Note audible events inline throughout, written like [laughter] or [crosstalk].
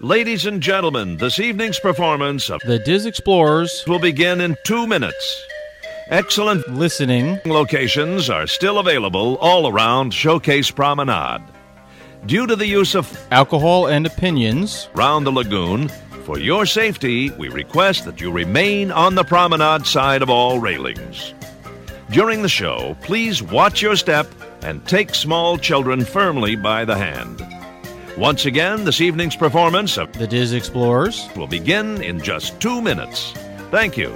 Ladies and gentlemen, this evening's performance of The Dis Explorers will begin in two minutes. Excellent listening. locations are still available all around Showcase Promenade. Due to the use of Alcohol and opinions. round the lagoon, for your safety, we request that you remain on the promenade side of all railings. During the show, please watch your step and take small children firmly by the hand. Once again, this evening's performance of The Dis Explorers. will begin in just two minutes. Thank you.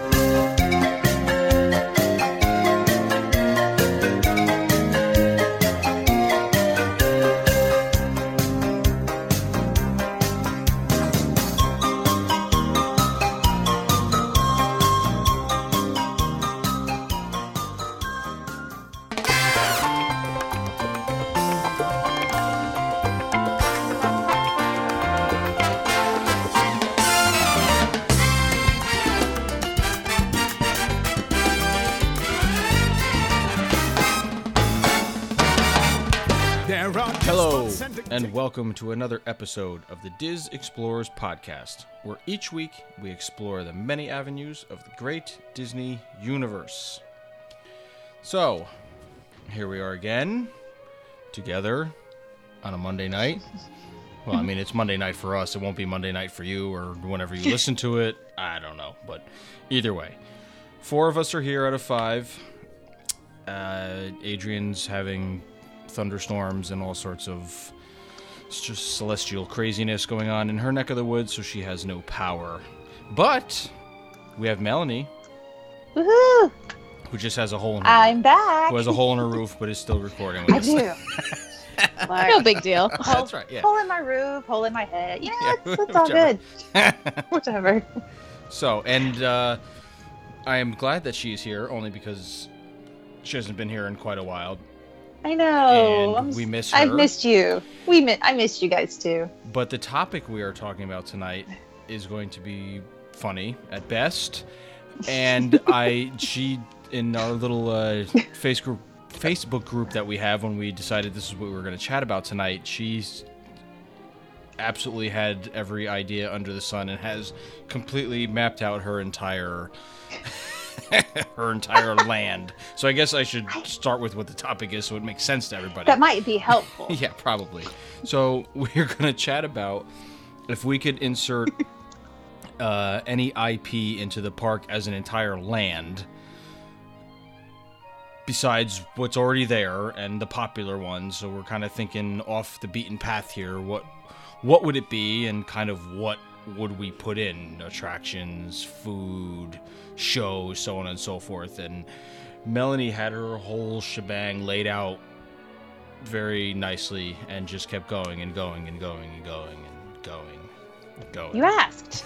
Welcome to another episode of the Dis Explorers podcast, where each week we explore the many avenues of the great Disney universe. So, here we are again, together on a Monday night. Well, I mean, it's Monday night for us. It won't be Monday night for you or whenever you listen to it. I don't know. But either way, four of us are here out of five. Uh, Adrianne's having thunderstorms and all sorts of it's just celestial craziness going on in her neck of the woods, so she has no power. But we have Melanie, Woohoo! who just has a hole in her I'm back. who has a hole in her roof, but is still recording with I us. do. [laughs] Like, No big deal. [laughs] That's right. Yeah. Hole in my roof, hole in my head. Yeah, Yeah, it's, it's all whichever. good. [laughs] Whatever. So, and uh, I am glad that she's here, only because she hasn't been here in quite a while. I know. And we miss her. I've missed you. We mi- I missed you guys too. But the topic we are talking about tonight is going to be funny at best, and [laughs] I she in our little uh, face group Facebook group that we have when we decided this is what we were going to chat about tonight. She's absolutely had every idea under the sun and has completely mapped out her entire [laughs] her entire land. So I guess I should start with what the topic is so it makes sense to everybody. That might be helpful. [laughs] Yeah, probably. So [laughs] we're going to chat about if we could insert uh, any IP into the park as an entire land, besides what's already there and the popular ones. So we're kind of thinking off the beaten path here. What what would it be, and kind of what would we put in attractions, food, shows, so on and so forth. And Melanie had her whole shebang laid out very nicely and just kept going and going and going and going and going and going. You asked.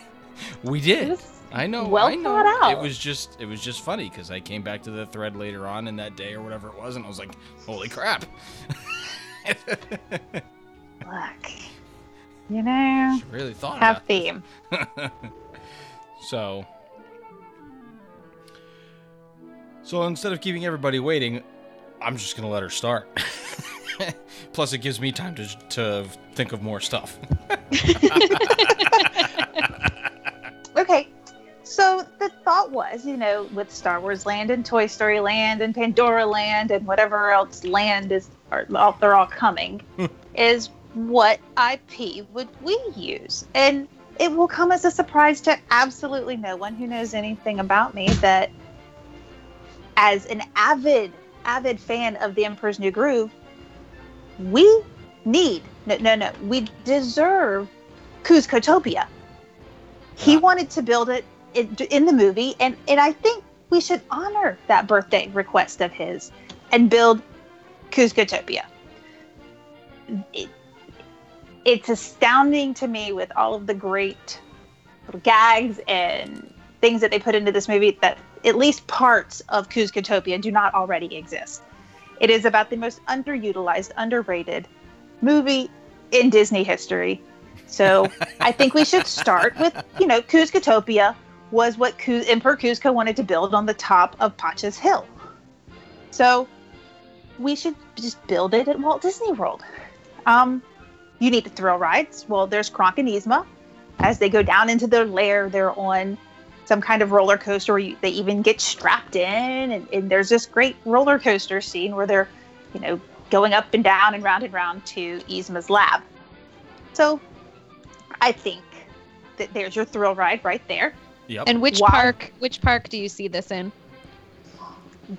[laughs] we did. I know. well I know. thought out. It was just it was just funny because I came back to the thread later on in that day or whatever it was, and I was like, "Holy crap!" [laughs] Look. You know, really thought have theme. [laughs] So, so instead of keeping everybody waiting, I'm just gonna let her start. [laughs] Plus, it gives me time to to think of more stuff. [laughs] Okay. So the thought was, you know, with Star Wars Land and Toy Story Land and Pandora Land and whatever else land is, are, they're all coming, is what IP would we use? And it will come as a surprise to absolutely no one who knows anything about me that as an avid, avid fan of The Emperor's New Groove, we need, no, no, no, we deserve Kuzcotopia. He wanted to build it in, the movie, and, and I think we should honor that birthday request of his and build Kuzcotopia. It, it's astounding to me with all of the great gags and things that they put into this movie that at least parts of Kuzcotopia do not already exist. It is about the most underutilized, underrated movie in Disney history. So I think we should start with, you know, Kuzcotopia was what Kuz- Emperor Kuzco wanted to build on the top of Pacha's Hill. So we should just build it at Walt Disney World. Um, you need the thrill rides. Well, there's Kronk and Yzma. As they go down into their lair, they're on some kind of roller coaster. Where you, they even get strapped in, and, and there's this great roller coaster scene where they're, you know, going up and down and round and round to Yzma's lab. So, I think that there's your thrill ride right there. Yep. And which Why- park? Which park do you see this in?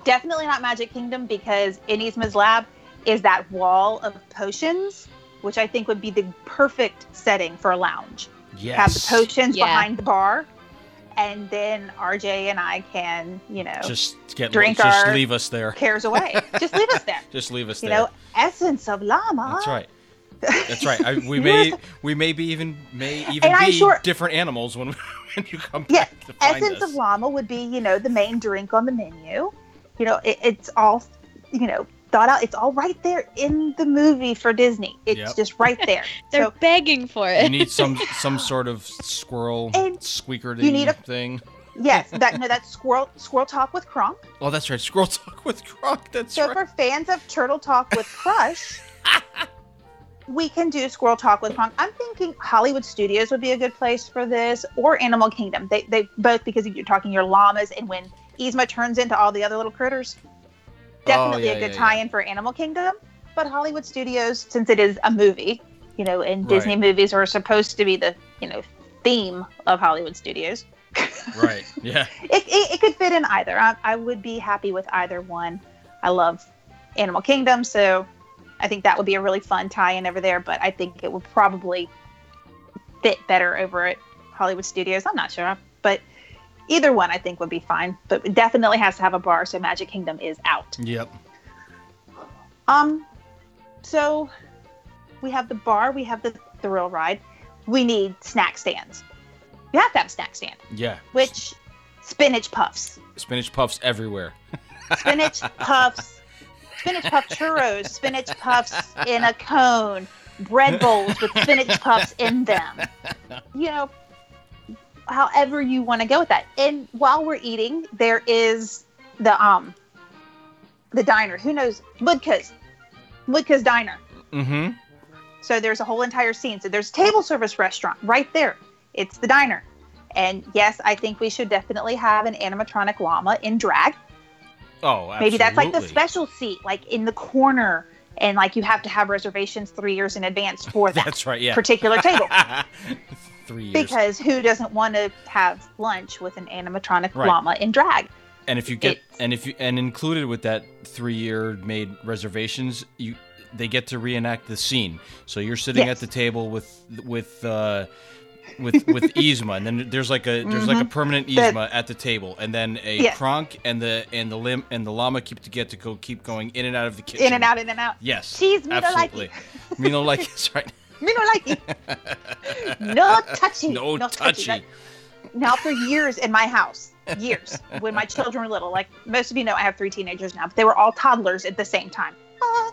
Definitely not Magic Kingdom because in Yzma's lab is that wall of potions, which I think would be the perfect setting for a lounge. yes. Have the potions Yeah. behind the bar, and then RJ and I can, you know, Just get Drink just our- leave us there. cares away. [laughs] Just leave us there. Just leave us You there. know, essence of llama. That's right. That's right. I, we [laughs] may we may be even may even And be sure- different animals when, [laughs] when you come Yeah, back to find essence us. of llama would be, you know, the main drink on the menu. You know, it, it's all, you know, thought out. It's all right there in the movie for Disney. It's Yep. just right there. [laughs] They're so begging for it. you need some some [laughs] sort of squirrel And squeaker you need a- thing. yes, that no, that's squirrel squirrel talk with Kronk. Oh, that's right. Squirrel talk with Kronk. That's So right. for fans of Turtle Talk with Crush, [laughs] we can do Squirrel Talk with Kronk. I'm thinking Hollywood Studios would be a good place for this, or Animal Kingdom. They they both because you're talking your llamas and when Yzma turns into all the other little critters. Oh, definitely Oh, yeah, a good yeah, tie-in for Animal Kingdom, but Hollywood Studios, since it is a movie, you know, and Disney Right. movies are supposed to be the you know theme of Hollywood Studios. [laughs] right. Yeah. it, it, it could fit in either. I, I would be happy with either one. I love Animal Kingdom, so I think that would be a really fun tie-in over there. But I think it would probably fit better over at Hollywood Studios. I'm not sure, but either one I think would be fine. But it definitely has to have a bar, so Magic Kingdom is out. Yep. Um, so we have the bar, we have the thrill ride. We need snack stands. You have to have a snack stand, Yeah. which spinach puffs. Spinach puffs everywhere. [laughs] spinach puffs, spinach puff churros, spinach puffs in a cone, bread bowls with spinach puffs in them. You know, however you want to go with that. And while we're eating, there is the um the diner. Who knows? Mudka's. Mudka's diner. Mm-hmm. So there's a whole entire scene. So there's a table service restaurant right there. It's the diner. And yes, I think we should definitely have an animatronic llama in drag. Oh, absolutely. Maybe that's like the special seat, like in the corner, and like you have to have reservations three years in advance for [laughs] that That's right. Yeah. particular table. [laughs] Three years. Because who doesn't want to have lunch with an animatronic Right. llama in drag? and if you get it's- and if you and included with that three-year made reservations, you they get to reenact the scene. So you're sitting Yes. at the table with with uh, with with [laughs] Yzma, and then there's like a there's like a permanent Mm-hmm. Yzma at the table, and then a Yes. Kronk and the and the limb and the llama keep to get to go keep going in and out of the kitchen. In and out, in and out. Yes. Cheese, me no like absolutely. me no like it's right. Me [laughs] no like it. No touchy. No touchy. That- Now, for years in my house, years when my children were little, like most of you know, I have three teenagers now, but they were all toddlers at the same time. Ah.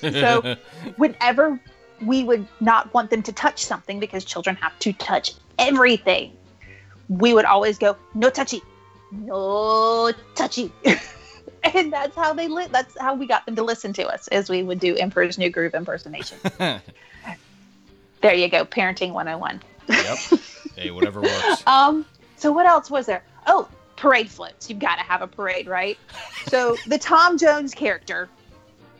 So- [laughs] whenever we would not want them to touch something because children have to touch everything, we would always go, no touchy, no touchy. [laughs] and that's how they lit. That's how we got them to listen to us as we would do Emperor's New Groove impersonation. There you go, parenting 101. yep. Hey, whatever [laughs] works. Um, so what else was there? Oh, parade floats. You've got to have a parade, right? So [laughs] the Tom Jones character,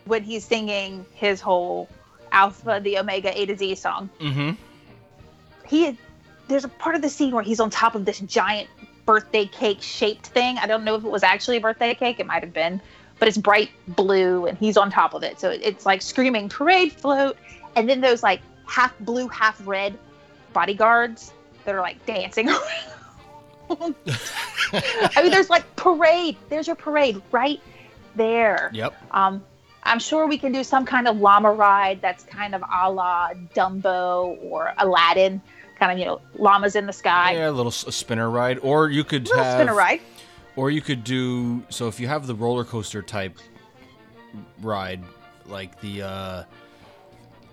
when he's singing his whole Alpha, the Omega, A to Z song, Mm-hmm. he there's a part of the scene where he's on top of this giant birthday cake shaped thing. I don't know if it was actually a birthday cake. It might have been, but it's bright blue and he's on top of it. So it's like screaming parade float, and then those like half blue, half red bodyguards that are like dancing [laughs] around. I mean, there's like parade. There's your parade right there. Yep. Um, I'm sure we can do some kind of llama ride that's kind of a la Dumbo or Aladdin, kind of you know llamas in the sky. Yeah, a little s- spinner ride, or you could Little have spinner ride. Or you could do so if you have the roller coaster type ride, like the uh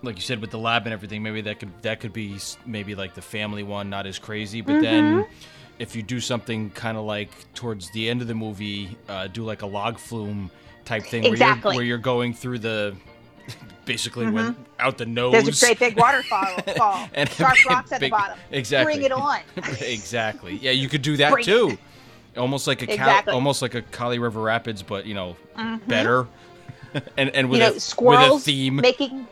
like you said with the lab and everything, maybe that could that could be maybe like the family one, not as crazy. But then Mm-hmm. if you do something kind of like towards the end of the movie, uh, do like a log flume type thing where Exactly. you're where you're going through the [laughs] basically went out the nose. Mm-hmm. There's a great big waterfall. [laughs] Fall. And a Sharp rocks at [laughs] big- the bottom. exactly. Bring it on. exactly. Yeah, you could do that Bring it. too. Almost like a Cal- almost like a Kali River Rapids, but you know, better. and and with you a know, with a theme. making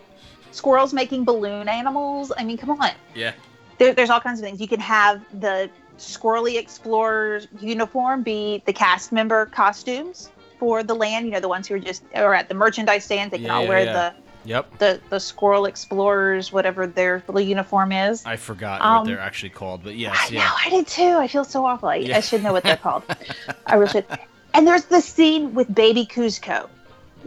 squirrels making balloon animals. I mean, come on. yeah. There, there's all kinds of things. You can have the squirrely explorer's uniform be the cast member costumes for the land. You know, the ones who are just or at the merchandise stands. They can Yeah, all wear yeah. Yep. the the the squirrel explorers, whatever their little uniform is. I forgot Um, what they're actually called, but yes, I know. I did too. I feel so awful. I, Yeah. I should know what they're [laughs] called. I really should. And there's the scene with baby Kuzco.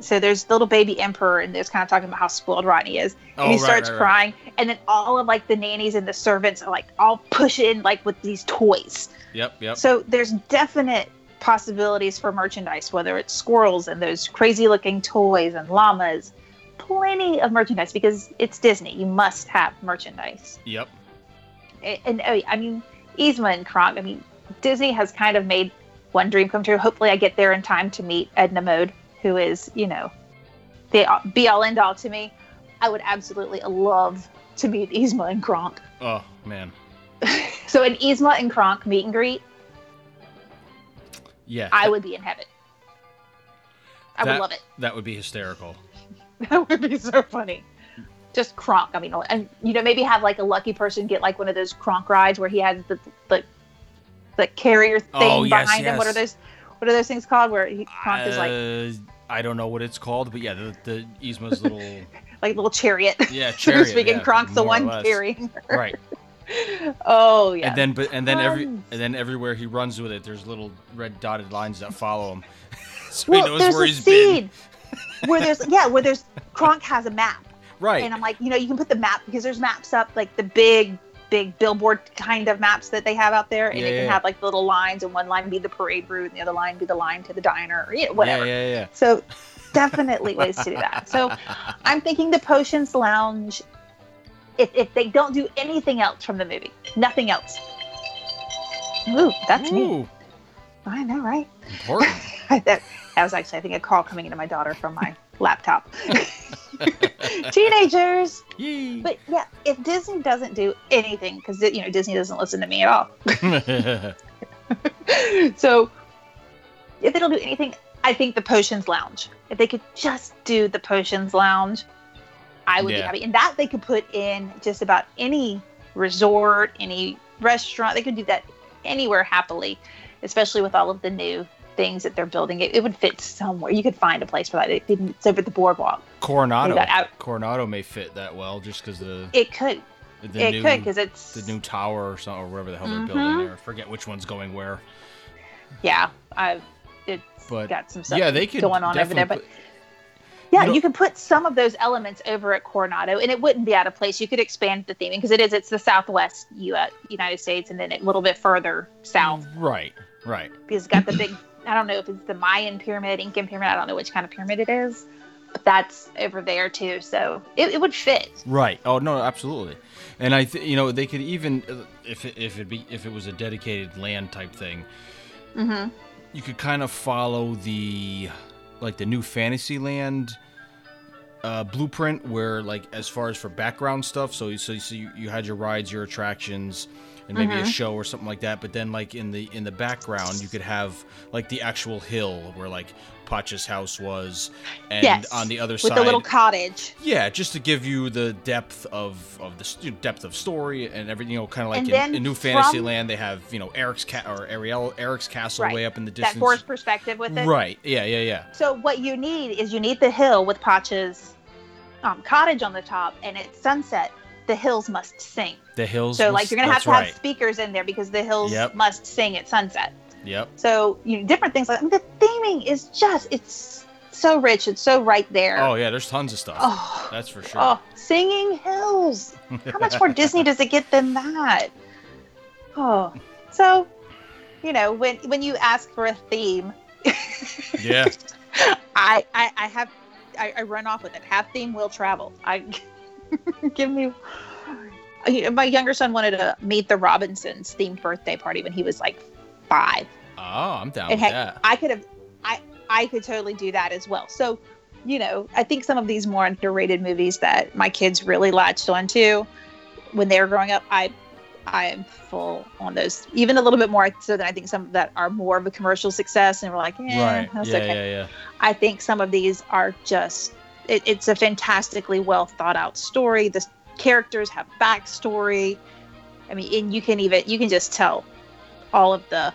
So there's the little baby emperor, and there's kind of talking about how spoiled Rodney is. And Oh, he right, starts right, right. crying, and then all of like the nannies and the servants are like all pushing like with these toys. Yep, yep. So there's definite possibilities for merchandise, whether it's squirrels and those crazy looking toys and llamas. Plenty of merchandise because it's Disney. You must have merchandise Yep. and, and oh, I mean, Yzma and Kronk. I mean, Disney has kind of made one dream come true. Hopefully, I get there in time to meet Edna Mode, who is, you know, the be all end all to me. I would absolutely love to meet Yzma and Kronk. Oh man. [laughs] So, an Yzma and Kronk meet and greet, Yeah. I would be in heaven. I That- would love it. That would be hysterical. [laughs] That would be so funny. Just Kronk. I mean, and you know, maybe have like a lucky person get like one of those Kronk rides where he has the the, the carrier oh, thing Oh, yes, behind him. What are those? What are those things called? Where he, Kronk is like Uh, I don't know what it's called, but yeah, the the Yzma's little [laughs] like little chariot. yeah [laughs] so chariot. speak, yeah, and Kronk's the one carrying her. Right. [laughs] Oh yeah. And then but and then every and then everywhere he runs with it, there's little red dotted lines that follow him. so well, he knows there's where he's been. where there's yeah where there's Kronk has a map. Right. And I'm like, you know, you can put the map because there's maps up, like the big, big billboard kind of maps that they have out there, and Yeah, they can yeah. have like little lines, and one line be the parade route, and the other line be the line to the diner, or you know, whatever. Yeah, yeah, yeah. So definitely ways to do that. So. I'm thinking the Potions Lounge. If, if they don't do anything else from the movie, nothing else. Ooh, that's me. I know, right? important. [laughs] that, that was actually, I think, a call coming into my daughter from my laptop. [laughs] Teenagers. Yee. But yeah, if Disney doesn't do anything, because you know Disney doesn't listen to me at all, [laughs] [laughs] so if they don't do anything, I think the Potions Lounge. If they could just do the Potions Lounge, I would be happy. And that they could put in just about any resort, any restaurant. They could do that anywhere happily, especially with all of the new things that they're building. It, it would fit somewhere. You could find a place for that. It, it's over at the boardwalk. Coronado. Out- Coronado may fit that well, just because the It could. the it new could because it's the new tower or something or wherever the hell they're Mhm. building there. Forget which one's going where. yeah. I've it's But, got some stuff yeah, they could going on over there, but Yeah, You you, could put some of those elements over at Coronado, and it wouldn't be out of place. You could expand the theming because it is. It's the Southwest U.S. United States, and then a little bit further south Right, right. because it's got the big. I don't know if it's the Mayan pyramid, Incan pyramid. I don't know which kind of pyramid it is, but that's over there too. So it, it would fit. Right. Oh no, absolutely. And I, th- you know, they could even uh, if it, if it be if it was a dedicated land type thing, Mm-hmm. you could kind of follow the like the new Fantasyland uh, blueprint, where like as far as for background stuff. So so, so you, you had your rides, your attractions, and maybe a Mhm. show or something like that. But then like in the in the background, you could have like the actual hill where like Pacha's house was, and yes. on the other with side, the little cottage. yeah, just to give you the depth of of the st- depth of story and everything. You know, kind of like in, in New from- Fantasyland, they have you know Eric's cat or Ariel Eric's castle Right. way up in the distance. That forest perspective with it. Right. Yeah. Yeah. Yeah. So what you need is you need the hill with Pacha's um, cottage on the top, and it's sunset, the hills must sing. The hills. So like you're gonna have to right. have speakers in there because the hills Yep. must sing at sunset. Yep. So you know different things like I mean, the theming is just it's so rich. It's so right there. Oh yeah. There's tons of stuff. Oh, That's for sure. oh, singing hills. How much more [laughs] Disney does it get than that? Oh, so you know when when you ask for a theme, [laughs] yeah. I I, I have I, I run off with it. Have theme will travel. I [laughs] give me. My younger son wanted to meet the Robinsons themed birthday party when he was like five. Oh, I'm down And with heck, that. I could have, I I could totally do that as well. So you know, I think some of these more underrated movies that my kids really latched onto when they were growing up, I I am full on those, even a little bit more so than I think some that are more of a commercial success, and we're like, yeah, right. that's Yeah, okay. yeah, yeah. I think some of these are just it, it's a fantastically well thought out story. The characters have backstory. I mean, and you can even you can just tell all of the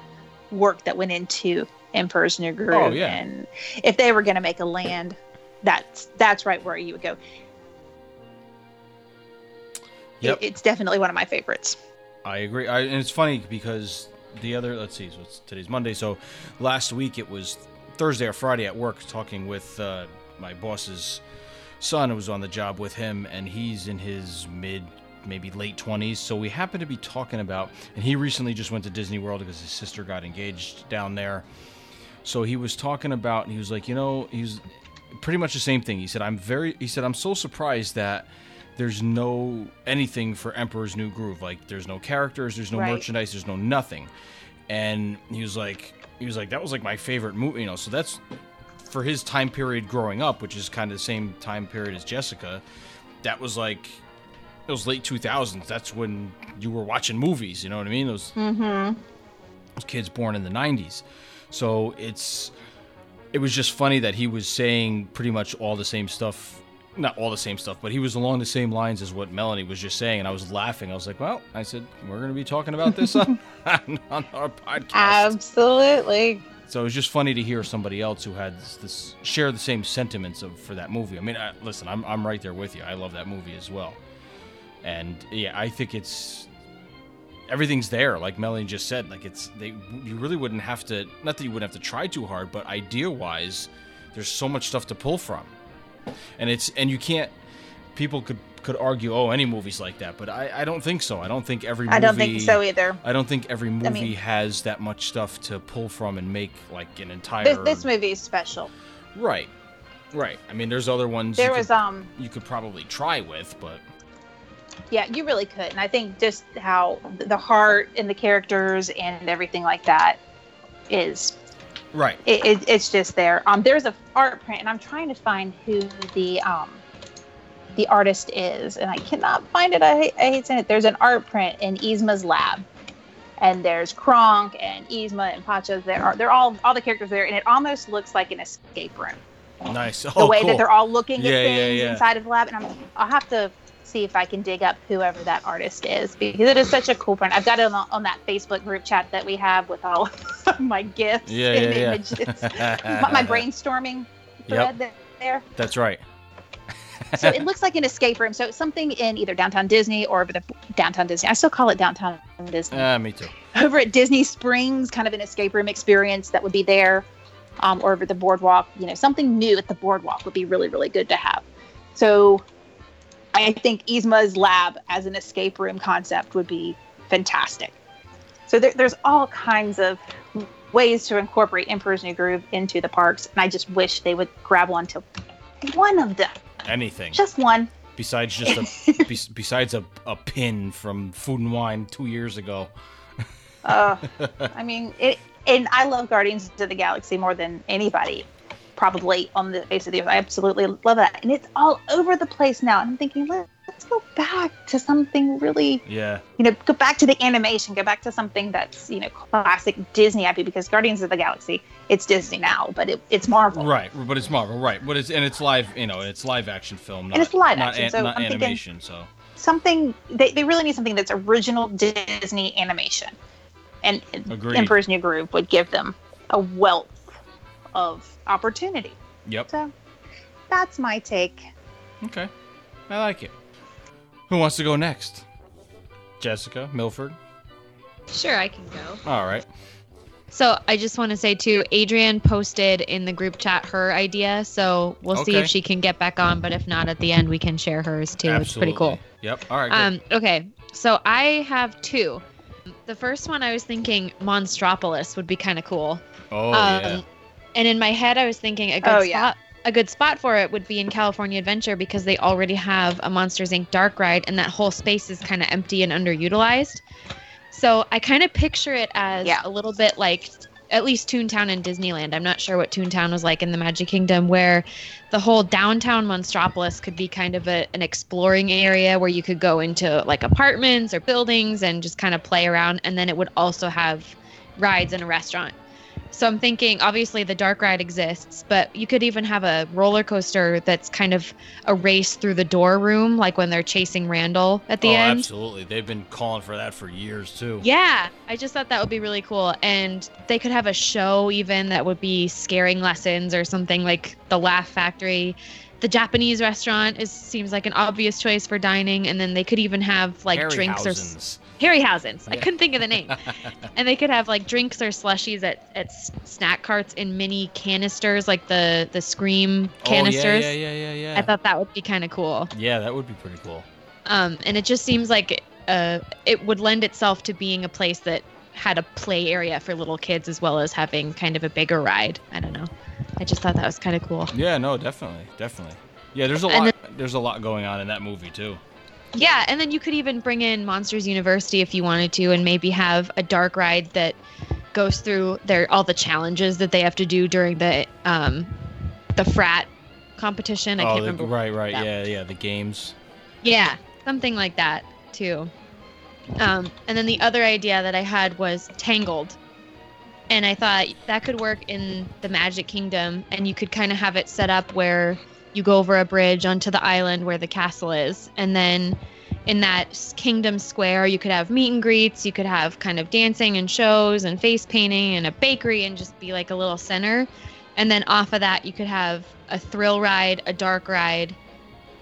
work that went into Emperor's New Groove. Oh, yeah. And if they were going to make a land, that's that's right where you would go. Yep. It, it's definitely one of my favorites. I agree. I, and it's funny because the other, let's see, so it's, today's Monday. So last week it was Thursday or Friday at work talking with uh, my boss's son was on the job with him, and he's in his mid, maybe late 20s. So we happened to be talking about, and he recently just went to Disney World because his sister got engaged down there. So he was talking about, and he was like, you know, he's pretty much the same thing. He said, I'm very, he said, I'm so surprised that there's no anything for Emperor's New Groove. Like, there's no characters, there's no Right. merchandise, there's no nothing. And he was like, he was like, that was like my favorite movie, you know. So that's for his time period growing up, which is kind of the same time period as Jessica. That was like it was late 2000s. That's when you were watching movies. You know what I mean? Those Mm-hmm. those kids born in the 90s. So it's it was just funny that he was saying pretty much all the same stuff. Not all the same stuff, but he was along the same lines as what Melanie was just saying, and I was laughing. I was like, "Well," I said, "We're going to be talking about this [laughs] on, on our podcast." Absolutely. So it was just funny to hear somebody else who had this, share the same sentiments of for that movie. I mean, I, listen, I'm I'm right there with you. I love that movie as well, and yeah, I think it's everything's there. Like Melanie just said, like it's they you really wouldn't have to. Not that you wouldn't have to try too hard, but idea wise, there's so much stuff to pull from, and it's and you can't. People could could argue, oh, any movies like that, but I, I don't think so. I don't think every movie, I don't think so either. I don't think every movie mean- has that much stuff to pull from and make like an entire. This, this movie is special. Right, right. I mean, there's other ones There you, was could, um you could probably try with, but Yeah, you really could. And I think just how the heart and the characters and everything like that is right. it, it, it's just there. Um, there's a art print, and I'm trying to find who the um the artist is, and I cannot find it. I, I hate saying it. There's an art print in Yzma's lab, and there's Kronk and Yzma and Pacha. There are they're all all the characters there, and it almost looks like an escape room. Nice. The Oh, way cool. that they're all looking Yeah, at yeah, things yeah. inside of the lab, and I'm I'll have to see if I can dig up whoever that artist is because it is such a cool print. I've got it on, on that Facebook group chat that we have with all [laughs] of my gifts Yeah, and yeah, yeah. images. [laughs] my, my brainstorming thread Yep. there. That's right. So [laughs] it looks like an escape room. So it's something in either downtown Disney or over the downtown Disney. I still call it downtown Disney. Ah, me too. over at Disney Springs, kind of an escape room experience that would be there, um, or over the boardwalk. You know, something new at the boardwalk would be really, really good to have. So I think Yzma's lab as an escape room concept would be fantastic. So there, there's all kinds of ways to incorporate Emperor's New Groove into the parks, and I just wish they would grab one to one of them, Anything just one. besides just a [laughs] bes- besides a, a pin from Food and Wine two years ago. Uh, I mean, it, and I love Guardians of the Galaxy more than anybody, probably on the face of the earth. I absolutely love that, and it's all over the place now. And I'm thinking, let's go back to something really, Yeah. you know, go back to the animation, go back to something that's you know classic Disney IP because Guardians of the Galaxy, it's Disney now, but it, it's Marvel. Right, but it's Marvel, right? But it's and it's live, you know, it's live action film, not, it's live not, action, an- so not I'm animation. So Something they, they really need something that's original Disney animation, and Agreed. Emperor's New Groove would give them a wealth of opportunity. yep, So that's my take. okay, I like it. Who wants to go next? Jessica Milford. Sure, I can go. All right. So I just want to say too, Adrianne posted in the group chat her idea, so we'll see if she can get back on. But if not, at the end we can share hers too. It's pretty cool. Yep. All right. Um, okay, so I have two. The first one I was thinking Monstropolis would be kind of cool. oh um, yeah. And in my head, I was thinking a good Oh, spot. yeah. A good spot for it would be in California Adventure because they already have a Monsters Inc. dark ride, and that whole space is kind of empty and underutilized. So I kind of picture it as Yeah. a little bit like at least Toontown and Disneyland. I'm not sure what Toontown was like in the Magic Kingdom, where the whole downtown Monstropolis could be kind of a, an exploring area where you could go into like apartments or buildings and just kind of play around. And then it would also have rides and a restaurant. So I'm thinking, obviously, the dark ride exists, but you could even have a roller coaster that's kind of a race through the door room, like when they're chasing Randall at the oh, end. absolutely. They've been calling for that for years too. Yeah, I just thought that would be really cool. And they could have a show even that would be scaring lessons or something like the Laugh Factory. The Japanese restaurant is seems like an obvious choice for dining, and then they could even have like drinks or Harryhausen's. Harryhausen's. I couldn't think of the name. [laughs] and they could have like drinks or slushies at, at snack carts in mini canisters, like the the Scream canisters. Oh, yeah, yeah, yeah, yeah, yeah. I thought that would be kind of cool. yeah, that would be pretty cool. Um, and it just seems like uh, it would lend itself to being a place that had a play area for little kids as well as having kind of a bigger ride. I don't know. I just thought that was kind of cool. Yeah, no, definitely, definitely. Yeah, there's a lot. there's a lot going on in that movie too. Yeah, and then you could even bring in Monsters University if you wanted to, and maybe have a dark ride that goes through their all the challenges that they have to do during the um, the frat competition. I oh, can't the- remember. right, right, yeah, yeah, the games. Yeah, something like that too. Um, and then the other idea that I had was Tangled. And I thought that could work in the Magic Kingdom, and you could kind of have it set up where you go over a bridge onto the island where the castle is. And then in that Kingdom Square, you could have meet and greets, you could have kind of dancing and shows and face painting and a bakery and just be like a little center. And then off of that, you could have a thrill ride, a dark ride,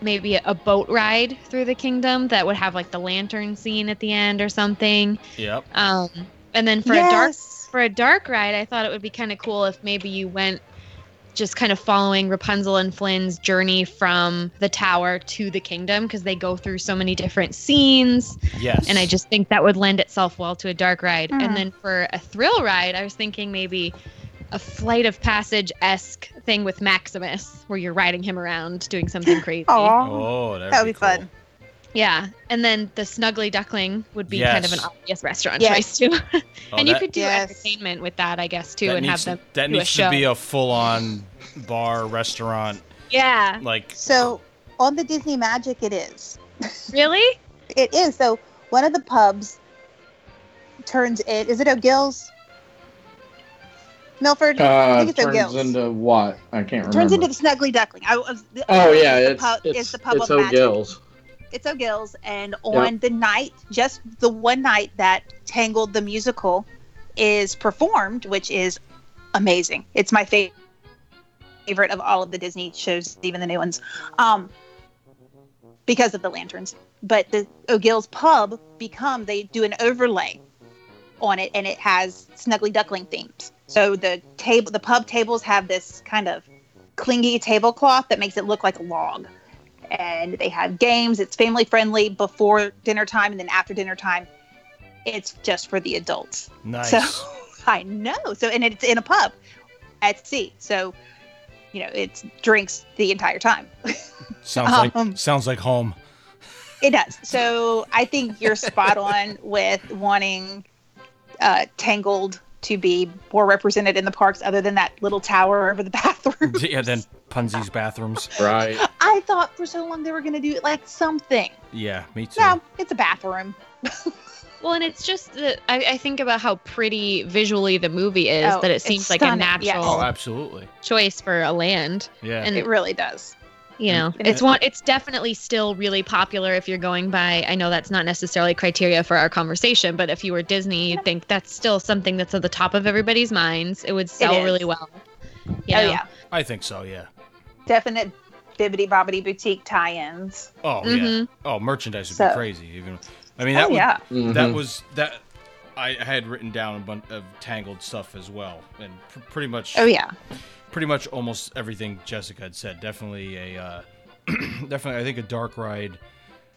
maybe a boat ride through the kingdom that would have like the lantern scene at the end or something. Yep. Um, and then for a dark for a dark ride, I thought it would be kind of cool if maybe you went just kind of following Rapunzel and Flynn's journey from the tower to the kingdom because they go through so many different scenes. Yes. And I just think that would lend itself well to a dark ride. Mhm. And then for a thrill ride, I was thinking maybe a flight of passage esque thing with Maximus, where you're riding him around doing something [laughs] crazy. Aw. Oh, that'd That would be cool. fun. Yeah. And then the Snuggly Duckling would be kind of an obvious restaurant Yes. choice too. [laughs] Oh, and you could do Yes. entertainment with that, I guess, too, that and needs, have them that do a needs show. to be a full-on bar restaurant, yeah. like So on the Disney Magic, it is. [laughs] Really? It is. So one of the pubs turns it. Is it O'Gill's? Milford. I Uh, think it's turns O'Gill's. into what? I can't remember. turns into the Snuggly Duckling. I was. oh yeah, the it's pub, it's, is the pub it's of magic. It's O'Gill's, and on the night, just the one night that Tangled the musical is performed, which is amazing. It's my fa- favorite of all of the Disney shows, even the new ones, um, because of the lanterns. But the O'Gill's pub become they do an overlay on it, and it has Snuggly Duckling themes. So the table, the pub tables have this kind of clingy tablecloth that makes it look like a log and they have games. It's family friendly before dinner time, and then after dinner time, it's just for the adults. nice. So [laughs] I know. So and it's in a pub at sea. So you know, it's drinks the entire time. [laughs] sounds like um, sounds like home. It does. So I think you're spot on [laughs] with wanting uh, Tangled to be more represented in the parks, other than that little tower over the [laughs] bathroom. yeah, then Punzi's bathrooms. Right. I thought for so long they were going to do like something. Yeah, me too. No, it's a bathroom. [laughs] Well, and it's just that I, I think about how pretty visually the movie is Oh, that it seems like a natural yes. Oh, absolutely. choice for a land. Yeah. And It really does. You know, it's one. It's definitely still really popular if you're going by. I know that's not necessarily criteria for our conversation, but if you were Disney, you'd think that's still something that's at the top of everybody's minds. It would sell is. really well. You oh yeah, I think so. Yeah. definite Bibbidi Bobbidi Boutique tie-ins. Oh yeah. Mhm. Oh, merchandise would So- be crazy. Even. I mean, that oh would, yeah, that was that. I had written down a bunch of tangled stuff as well, and pr- pretty much. oh yeah. Pretty much almost everything Jessica had said. Definitely a, uh, [clears throat] definitely I think a dark ride,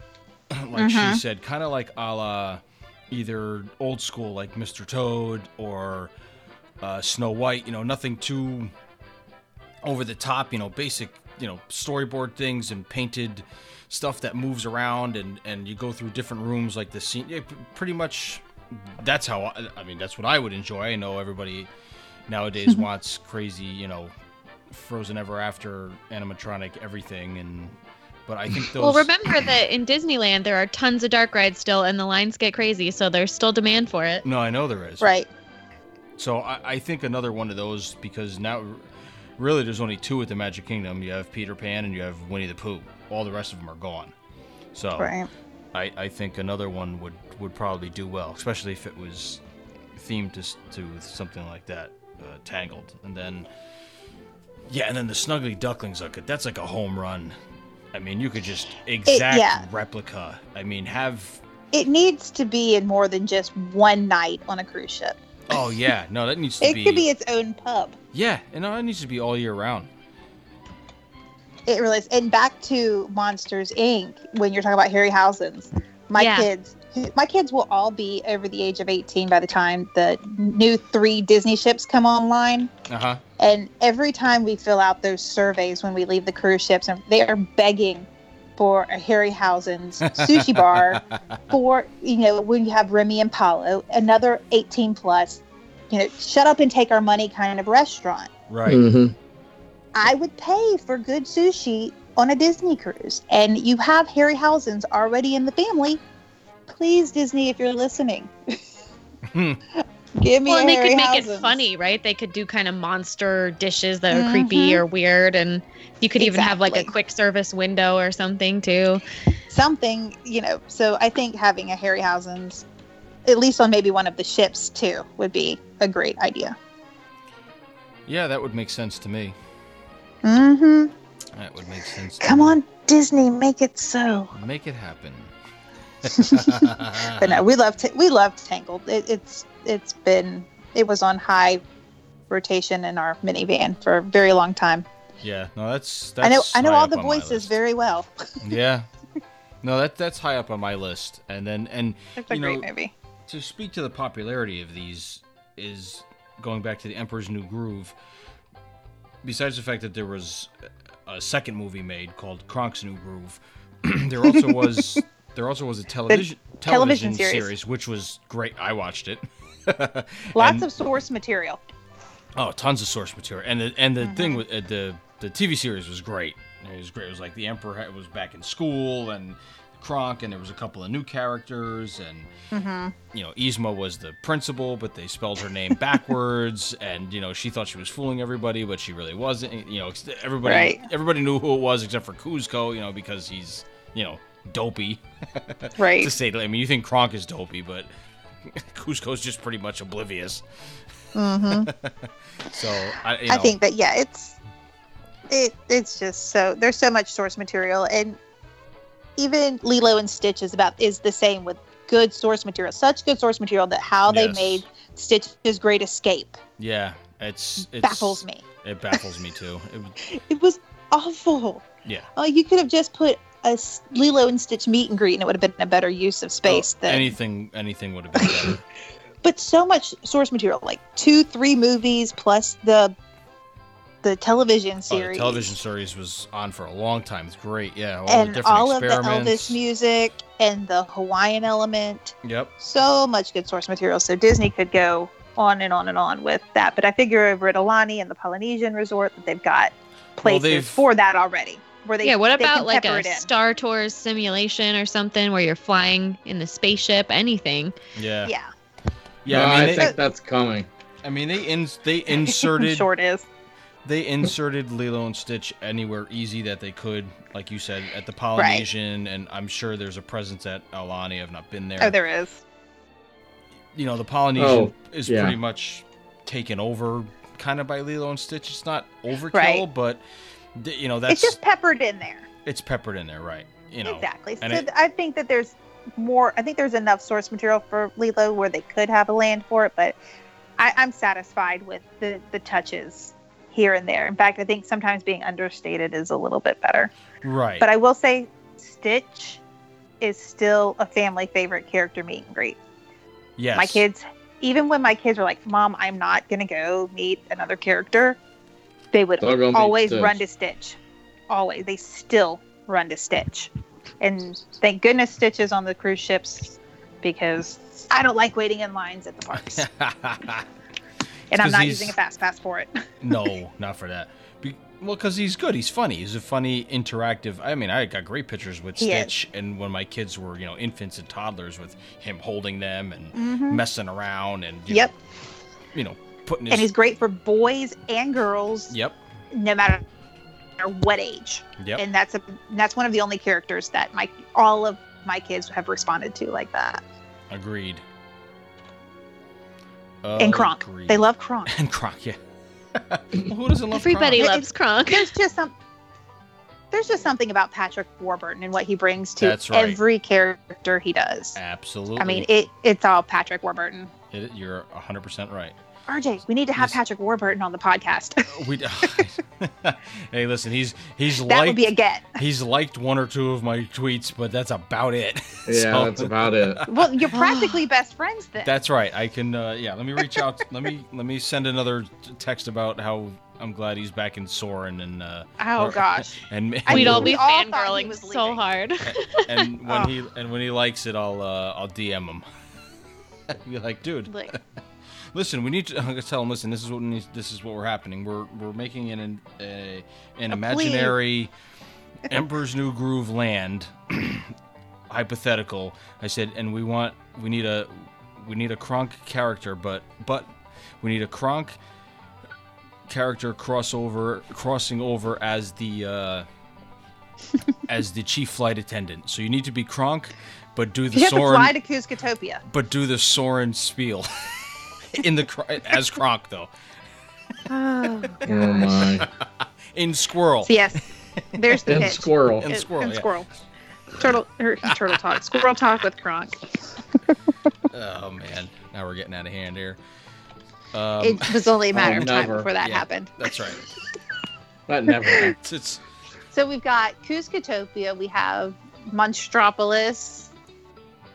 [clears throat] like Mhm. she said, kind of like a la either old school like Mr. Toad or uh, Snow White. You know, nothing too over the top. You know, basic you know storyboard things and painted stuff that moves around and and you go through different rooms like the scene. Yeah, p- pretty much that's how I, I mean that's what I would enjoy. I know everybody nowadays [laughs] wants crazy, you know, Frozen Ever After animatronic everything, and but I think [laughs] those. Well, remember that in Disneyland there are tons of dark rides still, and the lines get crazy, so there's still demand for it. No, I know there is. Right. So I, I think another one of those because now, really, there's only two at the Magic Kingdom. You have Peter Pan and you have Winnie the Pooh. All the rest of them are gone. So Right. I, I think another one would, would probably do well, especially if it was themed to, to something like that, Tangled. And then, yeah, and then the Snuggly Ducklings, like that's like a home run. I mean, you could just exact yeah. replica. I mean, have It needs to be in more than just one night on a cruise ship. oh yeah, no, that needs [laughs] to It be, It could be its own pub. yeah, and no, that needs to be all year round. It really is. And back to Monsters Inc. When you're talking about Harryhausen's, my Yeah. kids, my kids will all be over the age of 18 by the time the new three Disney ships come online. Uh huh. And every time we fill out those surveys when we leave the cruise ships, and they are begging for a Harryhausen's [laughs] sushi bar for you know when you have Remy and Palo, another 18 plus, you know, shut up and take our money kind of restaurant. Right. hmm I would pay for good sushi on a Disney cruise, and you have Harryhausen's already in the family. Please, Disney, if you're listening, [laughs] give me Well, and they could make it funny, right? They could do kind of monster dishes that are creepy Mhm. or weird, and you could even have like a quick service window or something too. something, you know. So I think having a Harryhausen's, at least on maybe one of the ships too, would be a great idea. Yeah, that would make sense to me. Mm-hmm. That would make sense. to Come me. on, Disney, make it so. make it happen. [laughs] But no, we love we love Tangled. It, it's it's been it was on high rotation in our minivan for a very long time. yeah, no, that's, that's I know I know all the voices very well. [laughs] Yeah, no, that that's high up on my list. And then and It's a You great know, movie. to speak to the popularity of these is going back to the Emperor's New Groove. Besides the fact that there was a second movie made called Kronk's New Groove, [clears throat] there also [laughs] was there also was a television television television series. series. which was great. I watched it. [laughs] Lots And- of source material. Oh, tons of source material, and the and the Mm-hmm. thing with uh, the the TV series was great. It was great. It was like the Emperor was back in school, and Kronk, and there was a couple of new characters, and Mm-hmm. you know, Yzma was the principal, but they spelled her name backwards, [laughs] and you know, she thought she was fooling everybody, but she really wasn't. You know, everybody Right. everybody knew who it was except for Kuzco, you know, because he's you know dopey [laughs] Right. to say. I mean, you think Kronk is dopey, but [laughs] Kuzco's just pretty much oblivious. Mm-hmm. [laughs] So I, you I think that yeah, it's it it's just so there's so much source material and even Lilo and Stitch is about is the same with good source material. Such good source material that how they made Stitch's Great Escape Yeah, it's, it's baffles me. It baffles me too. It, It was awful. yeah. Oh, you could have just put a Lilo and Stitch meet and greet, and it would have been a better use of space Oh, than. anything. Anything would have been better. [laughs] But so much source material, like two, three movies plus the the television Oh, series. the television series was on for a long time. It's great. Yeah, all the and different all of the. Elvis music and the Hawaiian element. Yep. So much good source material. So Disney could go on and on and on with that. But I figure over at Aulani and the Polynesian Resort that they've got places they've- for that already. Where they yeah, what they can about like a. Star Tours simulation or something where you're flying in the spaceship? Anything? Yeah. Yeah, Yeah. No, I mean, I they, think that's coming. I mean, they in, they [laughs] inserted sure it is. they inserted Lilo and Stitch anywhere easy that they could, like you said, at the Polynesian, and I'm sure there's a presence at Aulani. I've not been there. Oh, there is. you know, the Polynesian Oh, is yeah. pretty much taken over, kind of by Lilo and Stitch. It's not overkill, Right. but th- you know that's it's just peppered in there. it's peppered in there, right? You know, exactly. So it- I think that there's more. I think there's enough source material for Lilo where they could have a land for it, but I, I'm satisfied with the the touches here and there. In fact, I think sometimes being understated is a little bit better. right? But I will say, Stitch is still a family favorite character meet and greet. yes, My kids, even when my kids were like, "Mom, I'm not gonna go meet another character," they would They'll go meet always Stitch. run to Stitch. Always, they still run to Stitch. And thank goodness Stitch is on the cruise ships because I don't like waiting in lines at the parks, [laughs] and I'm not he's- using a fast pass for it. [laughs] no, not for that. Be- well, because he's good. He's funny. He's a funny, interactive. I mean, I got great pictures with He is. Stitch, and when my kids were, you know, infants and toddlers, with him holding them and Mhm. messing around, and you Yep, know, you know, putting his. and he's great for boys and girls, Yep. no matter what age. Yep. And that's a that's one of the only characters that my all of my kids have responded to like that. Agreed. And Kronk, Agreed. they love Kronk. [laughs] and Kronk. Yeah. [laughs] well, who doesn't love Everybody Kronk? It- loves Kronk. There's just some. There's just something about Patrick Warburton and what he brings to right. every character he does. Absolutely. I mean, it it's all Patrick Warburton. It- you're 100 percent right. RJ, we need to have He's- Patrick Warburton on the podcast. We. [laughs] hey, listen. He's he's that liked would be a get. he's liked one or two of my tweets, but that's about it. [laughs] Yeah, So- that's about it. [laughs] Well, you're practically [sighs] best friends then. That's right. I can. Uh, yeah. Let me reach out. let me let me send another text about how I'm glad he's back in Soarin' and. Uh, oh or- gosh. And, and We'd mean, all be all thought fangirling was so leaving. hard. and when Oh. he and when he likes it, I'll uh, I'll DM him. Be like, dude, Like, listen, we need to. [laughs] I'm tell them, listen, this is what needs, this is what we're happening. We're we're making an a, an imaginary Emperor's New Groove land, [clears throat] hypothetical. I said, and we want we need a we need a Kronk character, but but we need a Kronk character crossover crossing over as the uh, [laughs] as the chief flight attendant. So you need to be Kronk, but do the you have to Soarin' fly to but do the Soarin' spiel [laughs] in the Kr- as Kronk though Oh, Oh my. [laughs] in Squirrel. So yes, there's the And pitch. squirrel. And It- squirrel, and yeah. squirrel. Turtle, or turtle talk. Squirrel talk with Kronk. Oh man, now we're getting out of hand here. Um, it was only a matter Oh, of time never. before that yeah. happened. that's right. [laughs] That never happened. It's, it's So we've got Kuzcotopia. We have Monstropolis,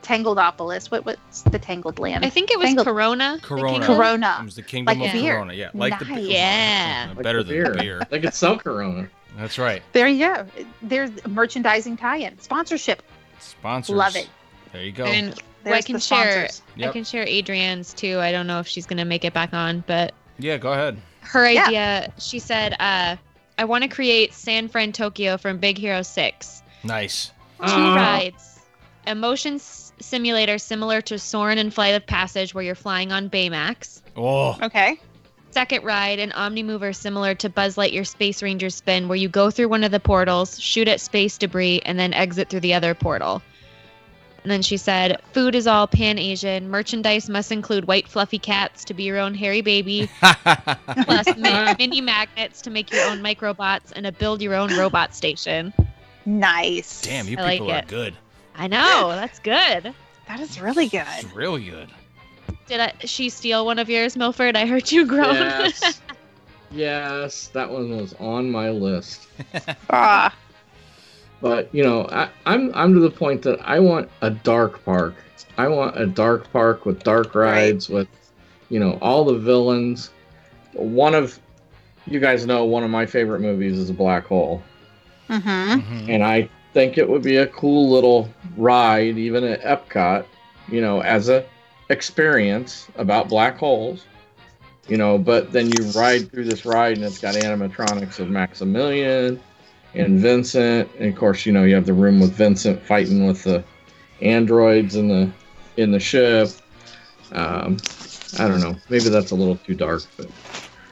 Tangledopolis. What what's the Tangled Land? I think it was Tangled- Corona. the Corona. It Corona. was the kingdom Like of the beer. Corona. Yeah, like the Nice. Yeah. Uh, Like better the than the beer. They could sell Corona. That's right. There you go. There's merchandising tie-in, sponsorship. Sponsors. Love it. There you go. And There's I can share. sponsors. I can share Adrianne's too. I don't know if she's gonna make it back on, but yeah, go ahead. her Yeah. idea. She said, uh, "I want to create San Fransokyo from Big Hero Six. Nice. Two Uh, rides, a motion s- simulator similar to Soarin' and Flight of Passage, where you're flying on Baymax." Oh, Okay. Second ride, an Omnimover similar to Buzz Lightyear Space Ranger spin, where you go through one of the portals, shoot at space debris, and then exit through the other portal. And then she said, Food is all pan Asian. Merchandise must include white fluffy cats to be your own hairy baby, [laughs] plus mi- mini magnets to make your own microbots, and a build your own robot station. Nice. damn, you I like people are it. good. I know, [laughs] that's good. That is really good. It's really good. Did I, she steal one of yours, Milford? I heard you groan. Yes. [laughs] yes, that one was on my list. [laughs] Ah, But you know, I, I'm I'm to the point that I want a dark park. I want a dark park with dark rides with, you know, all the villains. One of you guys know one of my favorite movies is a black hole, mm-hmm. Mhm. and I think it would be a cool little ride, even at Epcot, you know, as a experience about black holes. You know, but then you ride through this ride and it's got animatronics of Maximilian and Vincent, and of course, you know, you have the room with Vincent fighting with the androids in the in the ship. Um, I don't know. Maybe that's a little too dark, but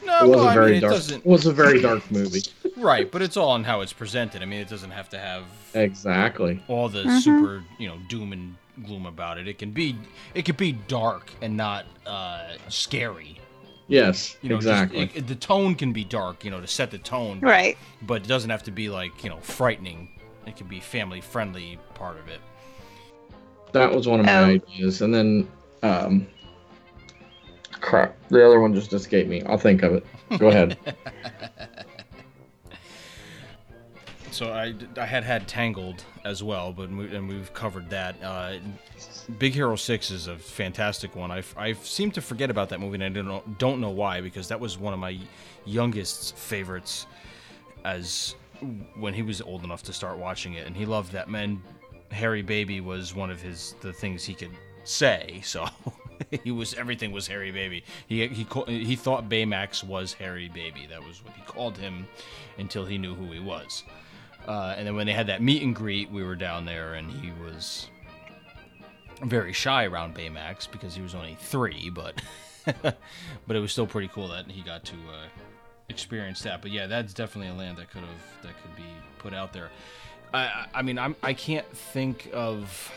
No, it was well, a I very mean, dark. doesn't. It [laughs] was a very dark movie. [laughs] Right, but it's all on how it's presented. I mean, it doesn't have to have Exactly. all the Mhm. super, you know, doom and gloom about it. It can be, it can be dark and not uh, scary. Yes. You know, just- exactly. it- the tone can be dark, you know, to set the tone, Right. but it doesn't have to be like you know frightening. It can be family friendly part of it. that was one of my Oh. ideas, and then um, crap, the other one just escaped me. I'll think of it. Go ahead. [laughs] So I, I had had Tangled as well, but we, and we've covered that. Uh, Big Hero Six is a fantastic one. I I seem to forget about that movie, and I don't know, don't know why because that was one of my youngest favorites as when he was old enough to start watching it, and he loved that. Man, Hairy Baby was one of his the things he could say. So [laughs] [laughs] he was everything was Hairy Baby. He he he thought Baymax was Hairy Baby. That was what he called him until he knew who he was. Uh, and then when they had that meet and greet, we were down there, and he was very shy around Baymax because he was only three, but [laughs] but it was still pretty cool that he got to uh, experience that. But yeah, that's definitely a land that could have that could be put out there. I- I mean, I'm I can't think of.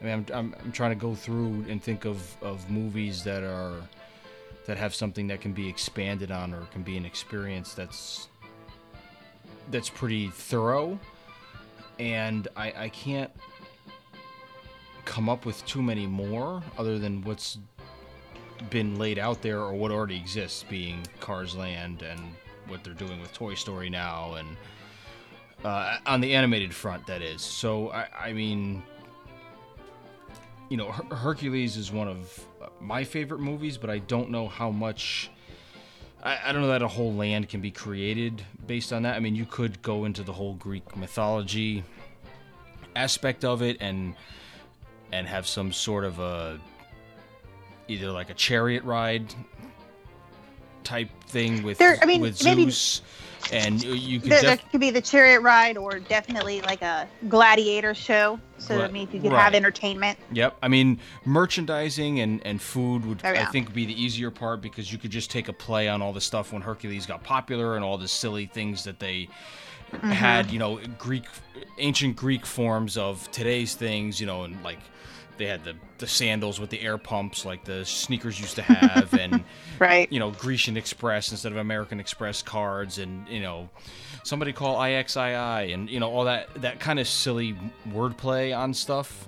I mean, I'm, I'm, I'm trying to go through and think of, of movies that are that have something that can be expanded on or can be an experience that's that's pretty thorough. And I, I can't come up with too many more other than what's been laid out there or what already exists, being Cars Land and what they're doing with Toy Story now, and uh, on the animated front, that is. So I, I mean, you know, Her- Hercules is one of my favorite movies, but I don't know how much. I, I don't know that a whole land can be created based on that. I mean, you could go into the whole Greek mythology aspect of it and and have some sort of a either like a chariot ride type thing with There- I mean, with maybe- Zeus, and you- could There, there could be the chariot ride, or definitely like a gladiator show. So I mean, if you could right. have entertainment. Yep. I mean, merchandising and, and food would, Oh. I think, be the easier part because you could just take a play on all the stuff when Hercules got popular and all the silly things that they Mm-hmm. had, you know, Greek, ancient Greek forms of today's things, you know, and like they had the, the sandals with the air pumps like the sneakers used to have and, [laughs] Right. you know, Grecian Express instead of American Express cards and, you know, somebody call IXII and, you know, all that, that kind of silly wordplay on stuff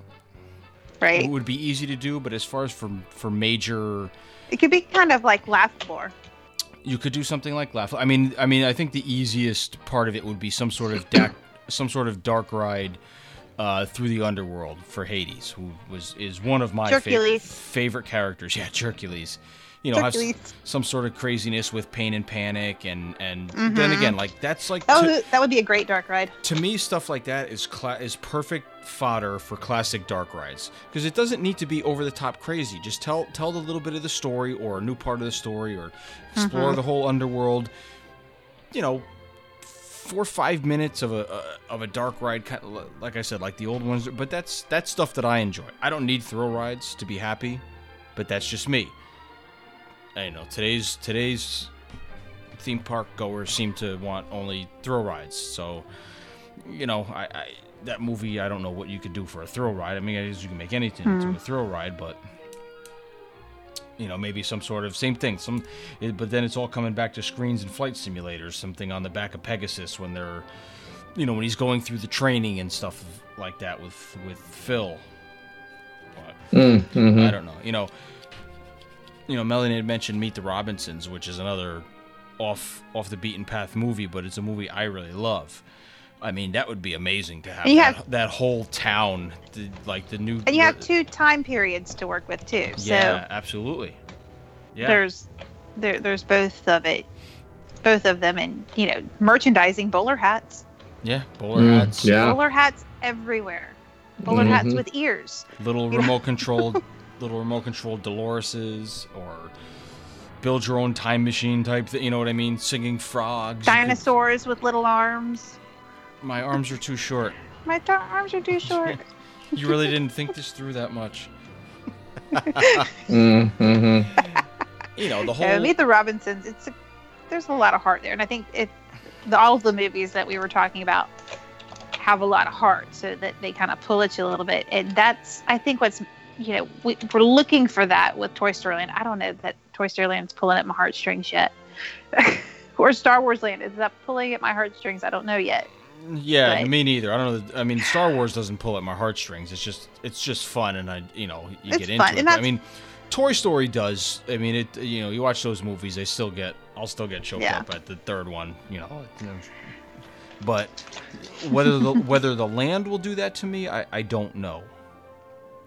Right. it would be easy to do, but as far as for for major, It could be kind of like laughable. you could do something like laugh. I mean, I mean, I think the easiest part of it would be some sort of dark, some sort of dark ride uh, through the underworld for Hades, who was is one of my fa- favorite characters. Yeah, Hercules. You know, have s- some sort of craziness with pain and panic, and and then again, like that's like That to- that would be a great dark ride. to me, stuff like that is cla- is perfect fodder for classic dark rides because it doesn't need to be over the top crazy. Just tell tell the little bit of the story or a new part of the story or explore the whole underworld. You know, four or five minutes of a, a of a dark ride, kind of, like I said, like the old ones. But that's that's stuff that I enjoy. I don't need thrill rides to be happy, but that's just me. I know today's today's theme park goers seem to want only thrill rides. So, you know, I, I that movie, I don't know what you could do for a thrill ride. I mean, I guess you can make anything into hmm. a thrill ride, but you know, maybe some sort of same thing. Some, but then it's all coming back to screens and flight simulators. Something on the back of Pegasus when they're, you know, when he's going through the training and stuff like that with with Phil. But, Mm, mhm. I don't know. You know, you know, Melanie had mentioned Meet the Robinsons, which is another off off the beaten path movie, but it's a movie I really love. I mean, that would be amazing to have, And you that, have- that whole town, the, like the new. And you have two time periods to work with too. Yeah, absolutely. Yeah, there's there, there's both of it, both of them, and you know, merchandising bowler hats, yeah, bowler Mm, hats, yeah. bowler hats everywhere, bowler hats Mhm. with ears. little remote controlled, [laughs] little remote controlled Dorises or build your own time machine type. Thing, you know what I mean? Singing frogs. you could- Dinosaurs with little arms. My arms are too short. My th- arms are too short. [laughs] You really didn't think this through that much. Mm, mhm. You know the whole. Uh, Meet the Robinsons. It's a, there's a lot of heart there, and I think it the, all of the movies that we were talking about have a lot of heart, so that they kind of pull at you a little bit, and that's I think what's you know we, we're looking for that with Toy Story Land. I don't know that Toy Story Land's pulling at my heartstrings yet, [laughs] or Star Wars Land is that pulling at my heartstrings? I don't know yet. Yeah, But- me neither. I don't know. I mean, Star Wars doesn't pull at my heartstrings. It's just, it's just fun, and I, you know, you It's get into fun, it. I mean, Toy Story does. I mean, it. You know, you watch those movies, they still get. I'll still get choked Yeah. up at the third one. You know, but whether the [laughs] whether the land will do that to me, I, I don't know.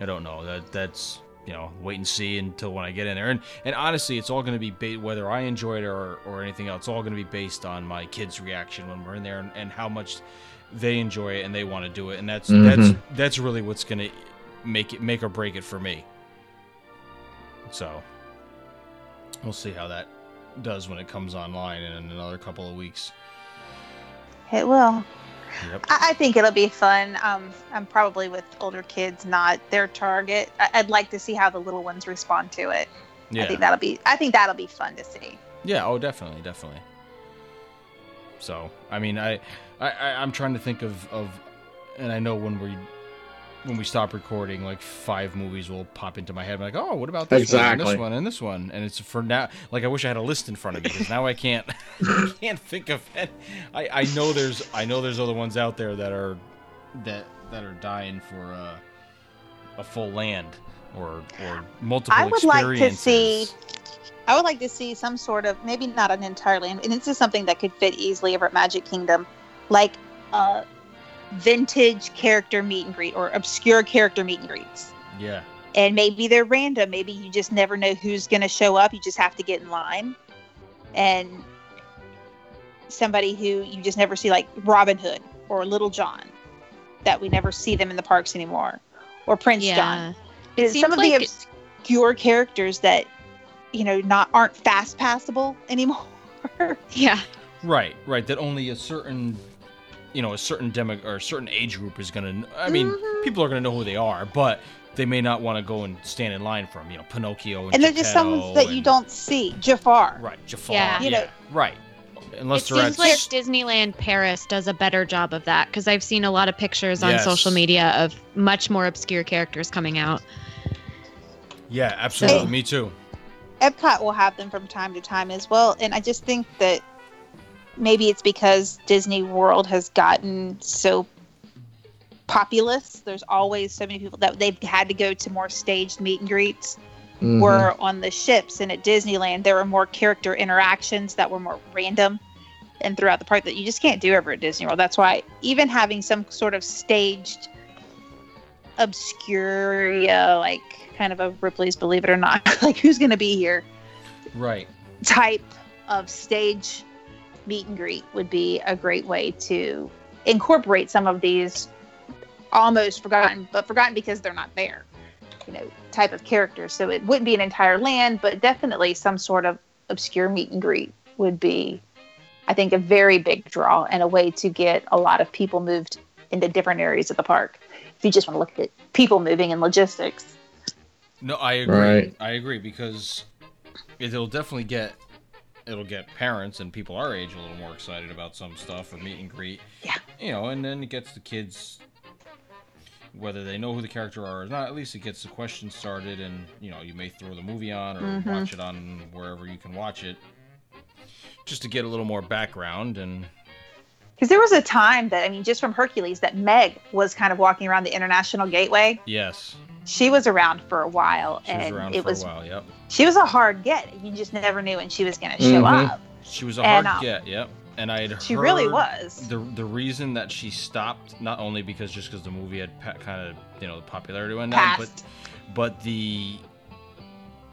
I don't know. That that's you know, wait and see until when I get in there. And and honestly, it's all going to be ba- whether I enjoy it or or anything else. It's all going to be based on my kids' reaction when we're in there and, and how much they enjoy it and they want to do it. And that's Mhm. that's that's really what's going to make it make or break it for me. So we'll see how that does when it comes online in another couple of weeks. It will. Yep. I, I think it'll be fun. Um, I'm probably with older kids, not their target. I, I'd like to see how the little ones respond to it. I think that'll be. I think that'll be fun to see. Yeah. Oh, definitely, definitely. So, I mean, I, I, I- I'm trying to think of, of, and I know when we, when we stop recording, like five movies will pop into my head. I'm like, oh, what about this one, and this one, and this one, and it's for now. Like, I wish I had a list in front of me because now I can't, I [laughs] [laughs] can't think of it. I, I know there's, I know there's other ones out there that are, that that are dying for uh, a full land or or multiple I would like to see. I would like to see some sort of maybe not an entire land, and this is something that could fit easily over at Magic Kingdom, like a vintage character meet and greet or obscure character meet and greets. Yeah. And maybe they're random. Maybe you just never know who's going to show up. You just have to get in line. And somebody who you just never see, like Robin Hood or Little John, that we never see them in the parks anymore, or Prince John. Yeah. It's seems some of like the it- obscure characters that you know not aren't fast passable anymore. Yeah. Right, right. That only a certain, you know, a certain demo or a certain age group is gonna. I mean, Mhm. people are gonna know who they are, but they may not want to go and stand in line for them. You know, Pinocchio and, and they're just some Geppetto that you don't see. Jafar. Right, Jafar. Yeah. Yeah, You know- right. Unless it they're at seems like Disneyland Paris does a better job of that because I've seen a lot of pictures on Yes. social media of much more obscure characters coming out. yeah, absolutely. So- Me too. Epcot will have them from time to time as well. And I just think that maybe it's because Disney World has gotten so populous. There's always so many people that they've had to go to more staged meet and greets. Mhm. Were on the ships and at Disneyland, there were more character interactions that were more random and throughout the park that you just can't do over at Disney World. That's why even having some sort of staged obscuria, like kind of a Ripley's Believe It or Not, [laughs] like who's going to be here Right. type of stage meet and greet would be a great way to incorporate some of these almost forgotten, but forgotten because they're not there, you know, type of characters. So it wouldn't be an entire land, but definitely some sort of obscure meet and greet would be, I think, a very big draw and a way to get a lot of people moved into different areas of the park. If you just want to look at people moving and logistics. No, I agree. Right. I agree because it'll definitely get it'll get parents and people our age a little more excited about some stuff or meet and greet. Yeah. You know, and then it gets the kids whether they know who the character are or not, at least it gets the question started and you know, you may throw the movie on or Mhm. watch it on wherever you can watch it. Just to get a little more background and Because there was a time that, I mean, just from Hercules, that Meg was kind of walking around the International Gateway. yes, She was around for a while, she and around it for was a while, yep. she was a hard get. You just never knew when she was going to show Mhm. up. She was a And, hard um, get, yep. And I had She really was. the the reason that she stopped not only because just because the movie had pa- kind of you know the popularity went down, but but the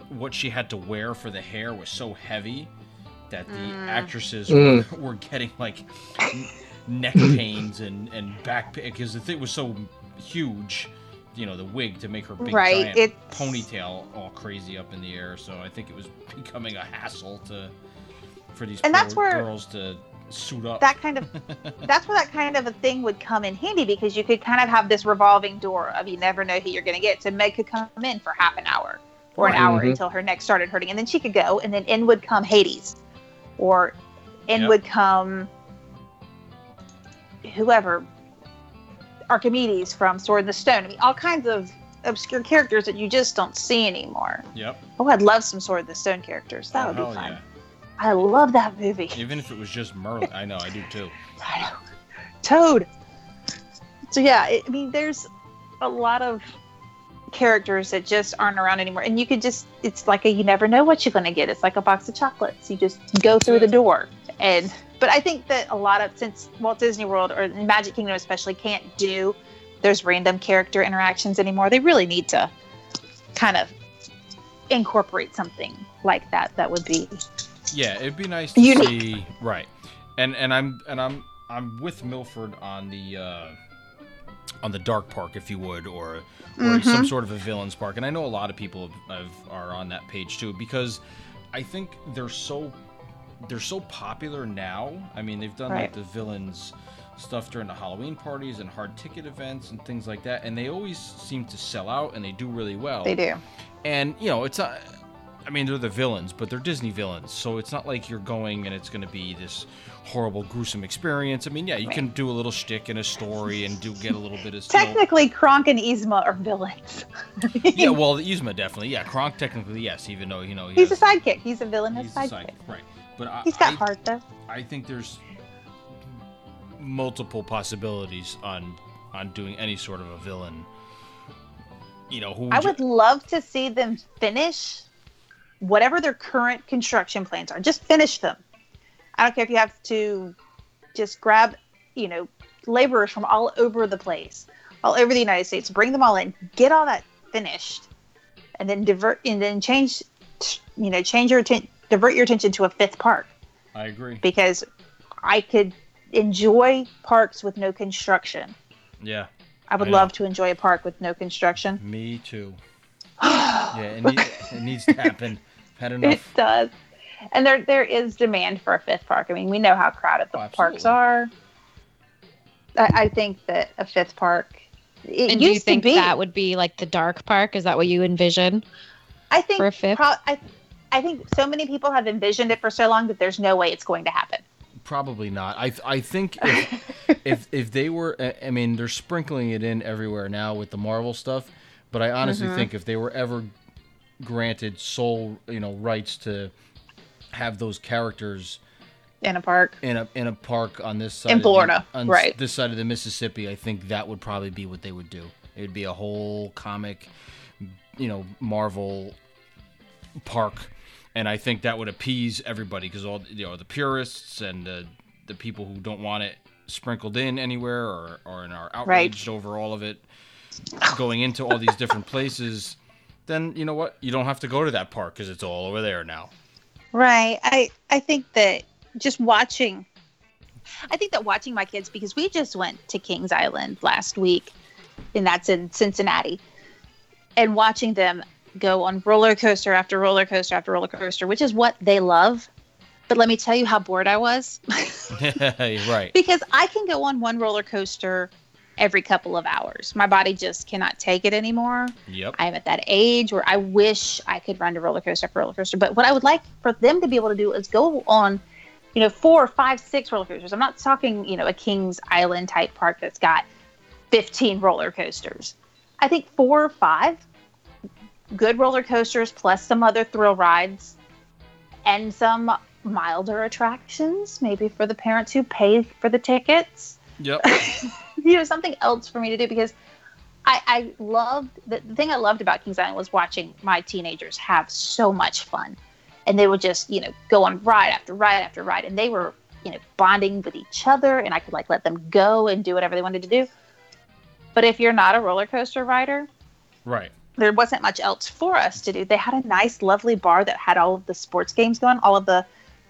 what she had to wear for the hair was so heavy that the Mm. actresses Mm. were, were getting like neck pains and and back pain because the thing was so huge. You know the wig to make her big Right, giant it's- ponytail all crazy up in the air. So I think it was [laughs] becoming a hassle to for these And poor that's where girls to suit up. that kind of [laughs] that's where that kind of a thing would come in handy because you could kind of have this revolving door of you never know who you're going to get. So Meg could come in for half an hour or an Right. hour mm-hmm. until her neck started hurting, and then she could go, and then in would come Hades, or in Yep. would come whoever Archimedes from Sword in the Stone. I mean, all kinds of obscure characters that you just don't see anymore. Yep. Oh, I'd love some Sword in the Stone characters. That Oh, would be fun. yeah. I love that movie. Even if it was just Merlin, I know I do too. [laughs] I know. Toad. So yeah, it, I mean, there's a lot of characters that just aren't around anymore, and you could just—it's like a you never know what you're going to get. It's like a box of chocolates. You just go through the door, and but I think that a lot of since Walt Disney World or Magic Kingdom especially can't do those random character interactions anymore, they really need to kind of incorporate something like that. That would be Yeah, it'd be nice to Unique. see right, and and I'm and I'm I'm with Milford on the uh, on the dark park, if you would, or or some sort of a villains park. And I know a lot of people have, have, are on that page too because I think they're so they're so popular now. I mean, they've done like the villains stuff during the Halloween parties and hard ticket events and things like that, and they always seem to sell out and they do really well. They do. And you know, it's not. I mean, they're the villains, but they're Disney villains, so it's not like you're going and it's going to be this horrible, gruesome experience. I mean, yeah, you can do a little shtick and a story and do get a little bit of. Technically, Kronk and Yzma are villains. [laughs] yeah, well, Yzma definitely. Yeah, Kronk technically yes, even though you know he he's a sidekick. He's a villainous he's sidekick. sidekick, right? But I, He's got I, heart though. I think there's multiple possibilities on on doing any sort of a villain. You know, who I would love to see them finish whatever their current construction plans are. Just finish them. I don't care if you have to just grab, you know, laborers from all over the place, all over the United States, bring them all in, get all that finished, and then divert and then change, you know, change your atten- divert your attention to a fifth park I agree. because I could enjoy parks with no construction. Yeah, I would I love to enjoy a park with no construction. me too. [sighs] yeah, it, need, it needs to happen. Had It does. And there there is demand for a fifth park. I mean, we know how crowded the Oh, parks are. I, I think that a fifth park it And do you think that would be like the dark park? Is that what you envision? I think for a fifth? pro- I, I think so many people have envisioned it for so long that there's no way it's going to happen. Probably not. I I think if [laughs] if, if they were, I- mean, they're sprinkling it in everywhere now with the Marvel stuff. But I honestly Mm-hmm. think if they were ever granted sole, you know, rights to have those characters In a park. in a in a park on this side In of the- Florida, on right. this side of the Mississippi, I think that would probably be what they would do. It would be a whole comic, you know, Marvel park, and I think that would appease everybody because all you know the purists and the the people who don't want it sprinkled in anywhere or or are outraged over all of it going into all these different places. Then you know what? You don't have to go to that park because it's all over there now. Right. I I think that just watching I think that watching my kids because we just went to Kings Island last week and that's in Cincinnati. And watching them go on roller coaster after roller coaster after roller coaster, which is what they love. But let me tell you how bored I was [laughs] [laughs] right. because I can go on one roller coaster every couple of hours. My body just cannot take it anymore. Yep. I'm at that age where I wish I could run to roller coaster after roller coaster. But what I would like for them to be able to do is go on, you know, four, five, six roller coasters. I'm not talking, you know, a Kings Island type park that's got 15 roller coasters. I think four or five good roller coasters plus some other thrill rides and some milder attractions, maybe for the parents who pay for the tickets Yep. [laughs] you know something else for me to do because I, I loved the, the thing I loved about Kings Island was watching my teenagers have so much fun, and they would just you know go on ride after ride after ride, and they were you know bonding with each other, and I could like let them go and do whatever they wanted to do. But if you're not a roller coaster rider, Right. There wasn't much else for us to do. They had a nice, lovely bar that had all of the sports games going. All of the,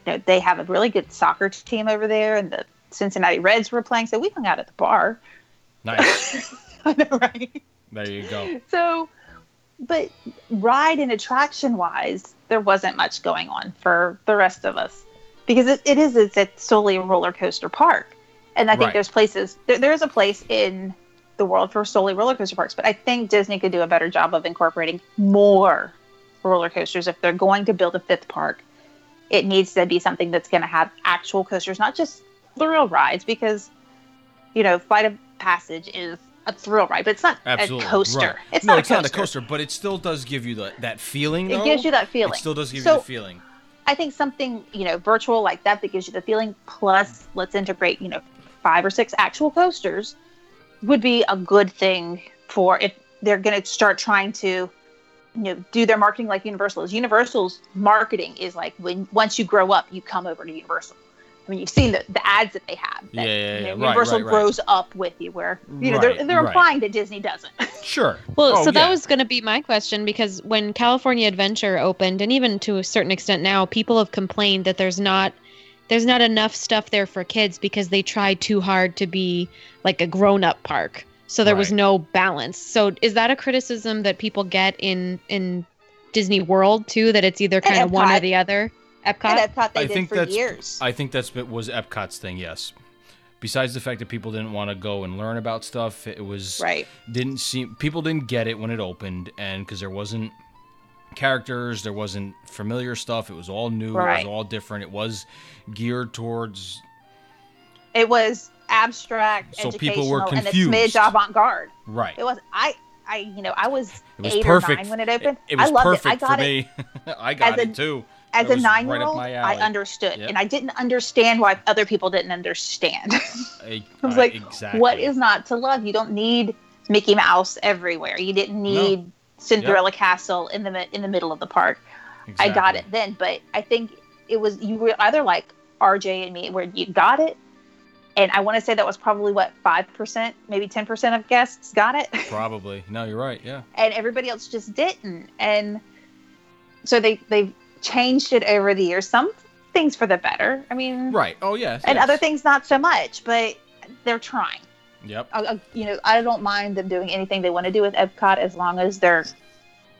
you know, they have a really good soccer team over there, and the Cincinnati Reds were playing. So we hung out at the bar. Nice. [laughs] I know, right? there you go. So, but ride and attraction wise, there wasn't much going on for the rest of us because it, it is it's, it's solely a roller coaster park, and I think Right. there's places there, there is a place in the world for solely roller coaster parks, but I think Disney could do a better job of incorporating more roller coasters if they're going to build a fifth park. It needs to be something that's going to have actual coasters, not just thrill rides, because you know, Flight of Passage is a thrill ride, but it's not Absolutely. a coaster. Right. It's no, not it's a not a coaster. coaster, but it still does give you the, that feeling. It gives you that feeling. It still does give So- you the feeling. I think something you know virtual like that that gives you the feeling. Plus, let's integrate you know five or six actual coasters would be a good thing for if they're going to start trying to you know do their marketing like Universal is. Universal's marketing is like when once you grow up, you come over to Universal. I mean, you've seen the, the ads that they have. Yeah, That, yeah, you know, Right, Universal right, right. grows up with you, where you know Right, they're, they're right. implying that Disney doesn't. [laughs] Sure. Well, Oh, so that was going to be my question because when California Adventure opened, and even to a certain extent now, people have complained that there's not there's not enough stuff there for kids because they tried too hard to be like a grown-up park. So there was no balance. So is that a criticism that people get in in Disney World too? That it's either kind of one or the other? Epcot. And Epcot they I did think for that's- years. I think that's what was Epcot's thing. Yes. Besides the fact that people didn't want to go and learn about stuff, it was right. didn't seem people didn't get it when it opened, and because there wasn't characters, there wasn't familiar stuff. It was all new. It was all different. It was geared towards It was abstract, So people were educational, and it's confused. smidge avant-garde. right. It was I I you know I was, It was eight perfect. or nine when it opened. It, it was I loved perfect it. I got for it me. I got As a- it too. as a right nine-year-old. my I understood, Yep. and I didn't understand why other people didn't understand. [laughs] I, I was like, exactly. what is not to love? You don't need Mickey Mouse everywhere. You didn't need Cinderella Castle in the in the middle of the park. I got it then, but I think it was you were either like RJ and me, where you got it, and I want to say that was probably what five percent, maybe ten percent of guests got it, [laughs] Probably. No, you're right. Yeah. and everybody else just didn't. And so they they've changed it over the years. Some things for the better. I mean, Right. Oh yes. and yes. other things not so much, but they're trying. Yep. I, you know, I don't mind them doing anything they want to do with Epcot as long as they're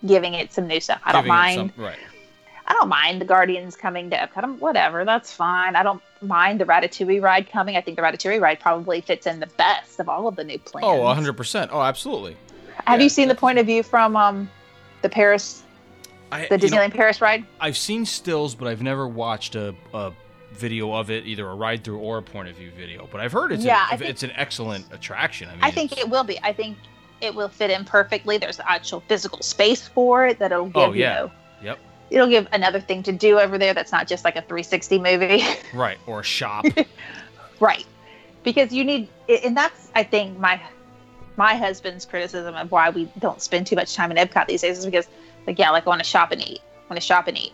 giving it some new stuff. I don't Giving mind. some- right. I don't mind the Guardians coming to Epcot. I'm- Whatever, that's fine. I don't mind the Ratatouille ride coming. I think the Ratatouille ride probably fits in the best of all of the new plans. Oh, 100%. Oh, absolutely. Have yeah, you seen the point of view from um the Paris, I, the you know, Disneyland Paris ride? I've seen stills, but I've never watched a, a video of it, either a ride through or a point of view video. But I've heard it's Yeah, a, I think- it's an excellent attraction. I mean, I think it will be. I think it will fit in perfectly. There's actual physical space for it that'll oh, give Oh, you yeah. know. Yep. It'll give another thing to do over there that's not just like a 360 movie. [laughs] right or a shop. [laughs] Right. Because you need and that's I think my my husband's criticism of why we don't spend too much time in Epcot these days is because like yeah, like I want to shop and eat. I want to shop and eat.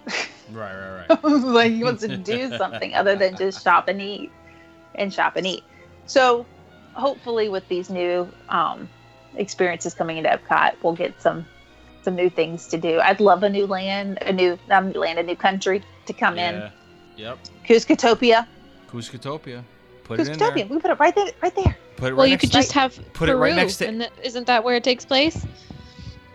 right, right, right. [laughs] like he wants to do [laughs] something other than just shop and eat and shop and eat. So hopefully with these new um experiences coming into Epcot, we'll get some some new things to do. I'd love a new land, a new not a new land, a new country to come in. Yeah. Yep. Kuzcotopia. Kuzcotopia. Put it in Kuzcotopia. there. We put it right there right there. Put it well, right you next could to- just have put it right Peru, next to- and that, isn't that where it takes place?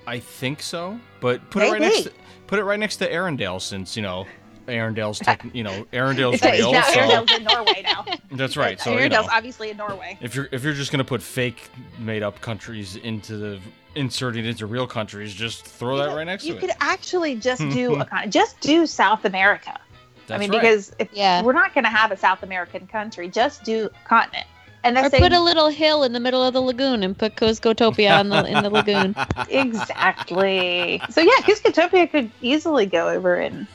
I think so, but put it right next. To, put it right next to Arendelle, since you know Arendelle's tech, [laughs] you know Arendelle's It's, it's real. now so Arendelle's in Norway now. [laughs] that's right. So you know, obviously in Norway. if you're if you're just gonna put fake made up countries into the inserting into real countries, just throw that You- right next to you could actually just do [laughs] a con- just do South America. That's I mean, right. because if Yeah. we're not going to have a South American country, just do continent. And Or that's put a little hill in the middle of the lagoon and put Kuzcotopia in the in the [laughs] lagoon. exactly. So yeah, Kuzcotopia could easily go over in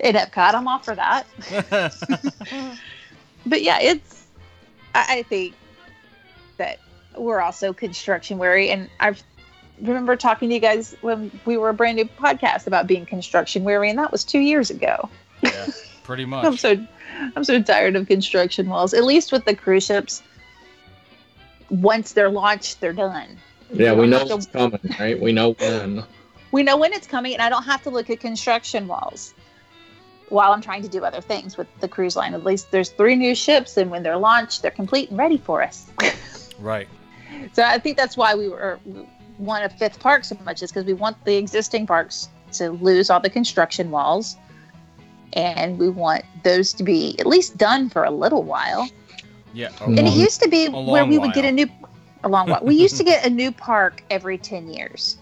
in Epcot. I'm all for that. [laughs] But yeah, it's. I, I think that we're also construction weary, and I remember talking to you guys when we were a brand new podcast about being construction weary, and that was two years ago. yeah, pretty much. I'm much. so I'm so tired of construction walls. At least with the cruise ships, once they're launched, they're done. Yeah, we know So- it's coming, right? We know when. we know when it's coming, and I don't have to look at construction walls while I'm trying to do other things with the cruise line. At least there's three new ships, and when they're launched, they're complete and ready for us. [laughs] Right. so I think that's why we were we want a fifth park so much, is because we want the existing parks to lose all the construction walls. And we want those to be at least done for a little while. Yeah. a And it used to be where long we would get a new a long while. We used to [laughs] get a new park every ten years,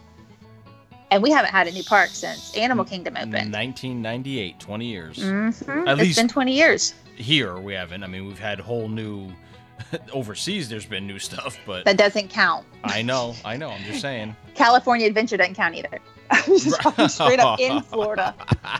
and we haven't had a new park since Animal Kingdom opened. 1998, 20 years. Mhm. At It's least- been twenty years. Here we haven't. I mean, we've had whole new. [laughs] Overseas, there's been new stuff, but That doesn't count. I know, I know. I'm just saying. [laughs] California Adventure doesn't count either. [laughs] I'm just talking [laughs] straight up in Florida.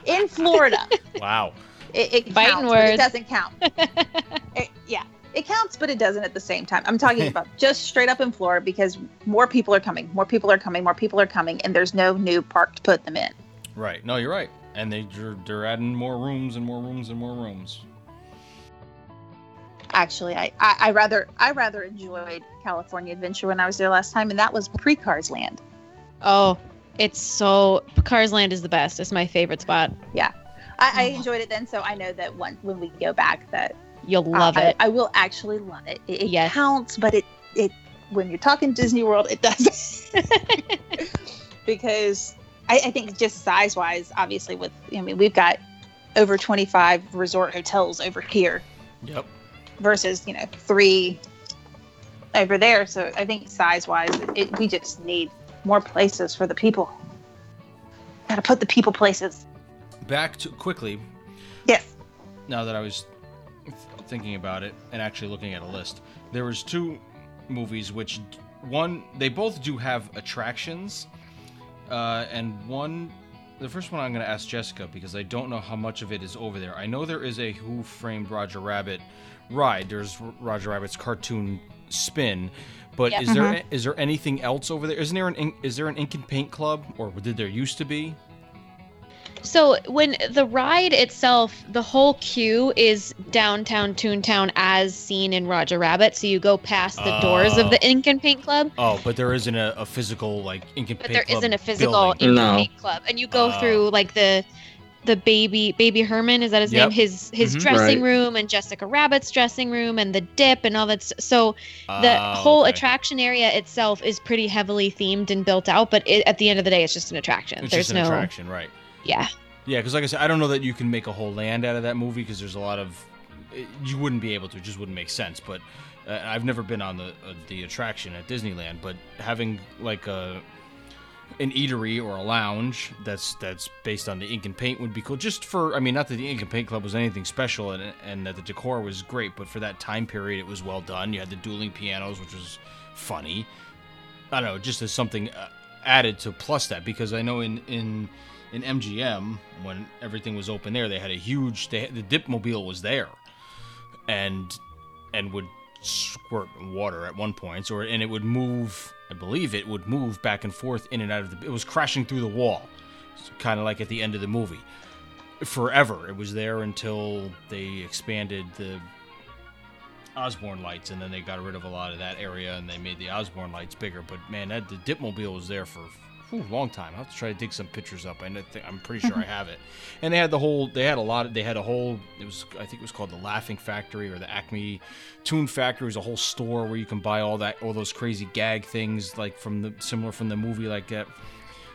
In Florida, Wow. it, it counts, but it doesn't count. [laughs] It- yeah, it counts, but it doesn't at the same time. I'm talking about just straight up in Florida because more people are coming, more people are coming, more people are coming, and there's no new park to put them in. Right. No, you're right. And they they're, they're adding more rooms and more rooms and more rooms. actually I, I i rather i rather enjoyed california adventure when i was there last time and that was pre-cars land Oh, it's so Cars Land is the best. It's my favorite spot. i, I Oh. enjoyed it then so i know that one, when we go back that You'll uh, love I, it. I will actually love it it, it Yes. counts but it it when you're talking Disney World, it doesn't [laughs] [laughs] because I, I think just size wise, obviously, with I mean, we've got over 25 resort hotels over here Yep. versus you know three over there. So I think size wise, it, we just need more places for the people. Got to put the people places. Back to quickly. Yes. Now that I was thinking about it and actually looking at a list, there was two movies which one they both do have attractions, uh, and one. The first one I'm going to ask Jessica because I don't know how much of it is over there. I know there is a Who Framed Roger Rabbit ride. There's Roger Rabbit's cartoon spin, but Yeah. is there mm-hmm. is there anything else over there? Isn't there an ink, is there an ink and paint club or did there used to be? So when the ride itself, the whole queue is downtown Toontown as seen in Roger Rabbit. So you go past the doors of the oh. Ink and Paint Club, Oh, but there isn't a, a physical like ink and but paint there club isn't a physical building. Ink No. and Paint Club, and you go Oh. through like the the baby baby Herman is that his Yep. name? His his Mhm. dressing Right. room and Jessica Rabbit's dressing room and the dip and all that. So the Oh, whole okay. attraction area itself is pretty heavily themed and built out, but it, at the end of the day, it's just an attraction. It's There's just an no attraction, right? yeah. Yeah, because like I said, I don't know that you can make a whole land out of that movie because there's a lot of you wouldn't be able to. It just wouldn't make sense. But uh, I've never been on the uh, the attraction at Disneyland, but having like a an eatery or a lounge that's that's based on the ink and paint would be cool. Just for I mean, not that the ink and paint club was anything special and and that the decor was great, but for that time period, it was well done. You had the dueling pianos, which was funny. I don't know, just as something uh, added to plus that because I know in in in MGM when everything was open there, they had a huge they, the Dipmobile was there, and and would squirt water at one point, or and it would move. I believe it would move back and forth in and out of the. It was crashing through the wall, kind of like at the end of the movie. Forever, it was there until they expanded the Osborne lights, and then they got rid of a lot of that area, and they made the Osborne lights bigger. But man, that the Dipmobile was there for a long time. I'll have to try to dig some pictures up. I think, I'm pretty sure I [laughs] have it. And they had the whole. They had a lot. Of, they had a whole. It was. I think it was called the Laughing Factory or the Acme Tune Factory. It was a whole store where you can buy all that, all those crazy gag things, like from the similar from the movie, like that.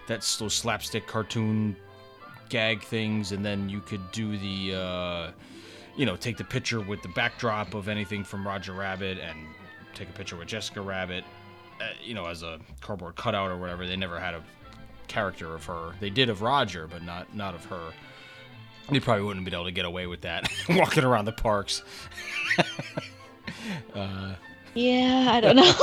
That's those slapstick cartoon gag things, and then you could do the. Uh, you know, take the picture with the backdrop of anything from Roger Rabbit and take a picture with Jessica Rabbit, you know, as a cardboard cutout or whatever. They never had a character of her. They did of Roger, but not not of her. They probably wouldn't have been able to get away with that [laughs] walking around the parks. [laughs] uh, Yeah, I don't know. [laughs]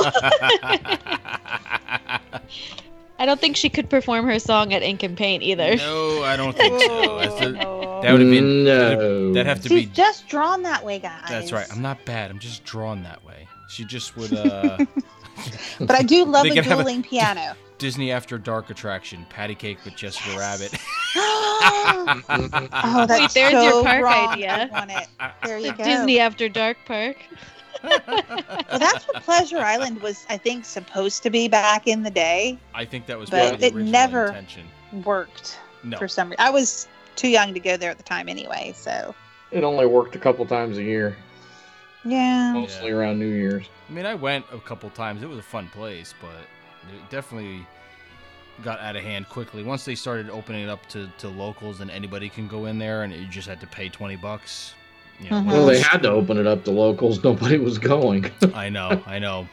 I don't think she could perform her song at Ink and Paint either. no, I don't think so. That's the- No. that would have been No. that'd have to She's be. just drawn that way, guys. That's right. I'm not bad. I'm just drawn that way. She just would. uh [laughs] But I do love They a can have a- dueling piano. Disney After Dark attraction, patty cake with Jessica Rabbit. [gasps] [laughs] oh, that's Wait, there's so your park wrong. idea. I want it. There you go. Disney After Dark Park. Well, that's what Pleasure Island was, I think, supposed to be back in the day. I think that was But part of the it never- intention. Worked No, for some reason. I was too young to go there at the time anyway, so It only worked a couple times a year, yeah. mostly around New Year's. I mean I went a couple times. It was a fun place, but it definitely got out of hand quickly. Once they started opening it up to, to locals and anybody can go in there, and you just had to pay twenty bucks. You know, Mhm. when Well, they had to open it up to locals. [laughs] Nobody was going. [laughs] I know, I know.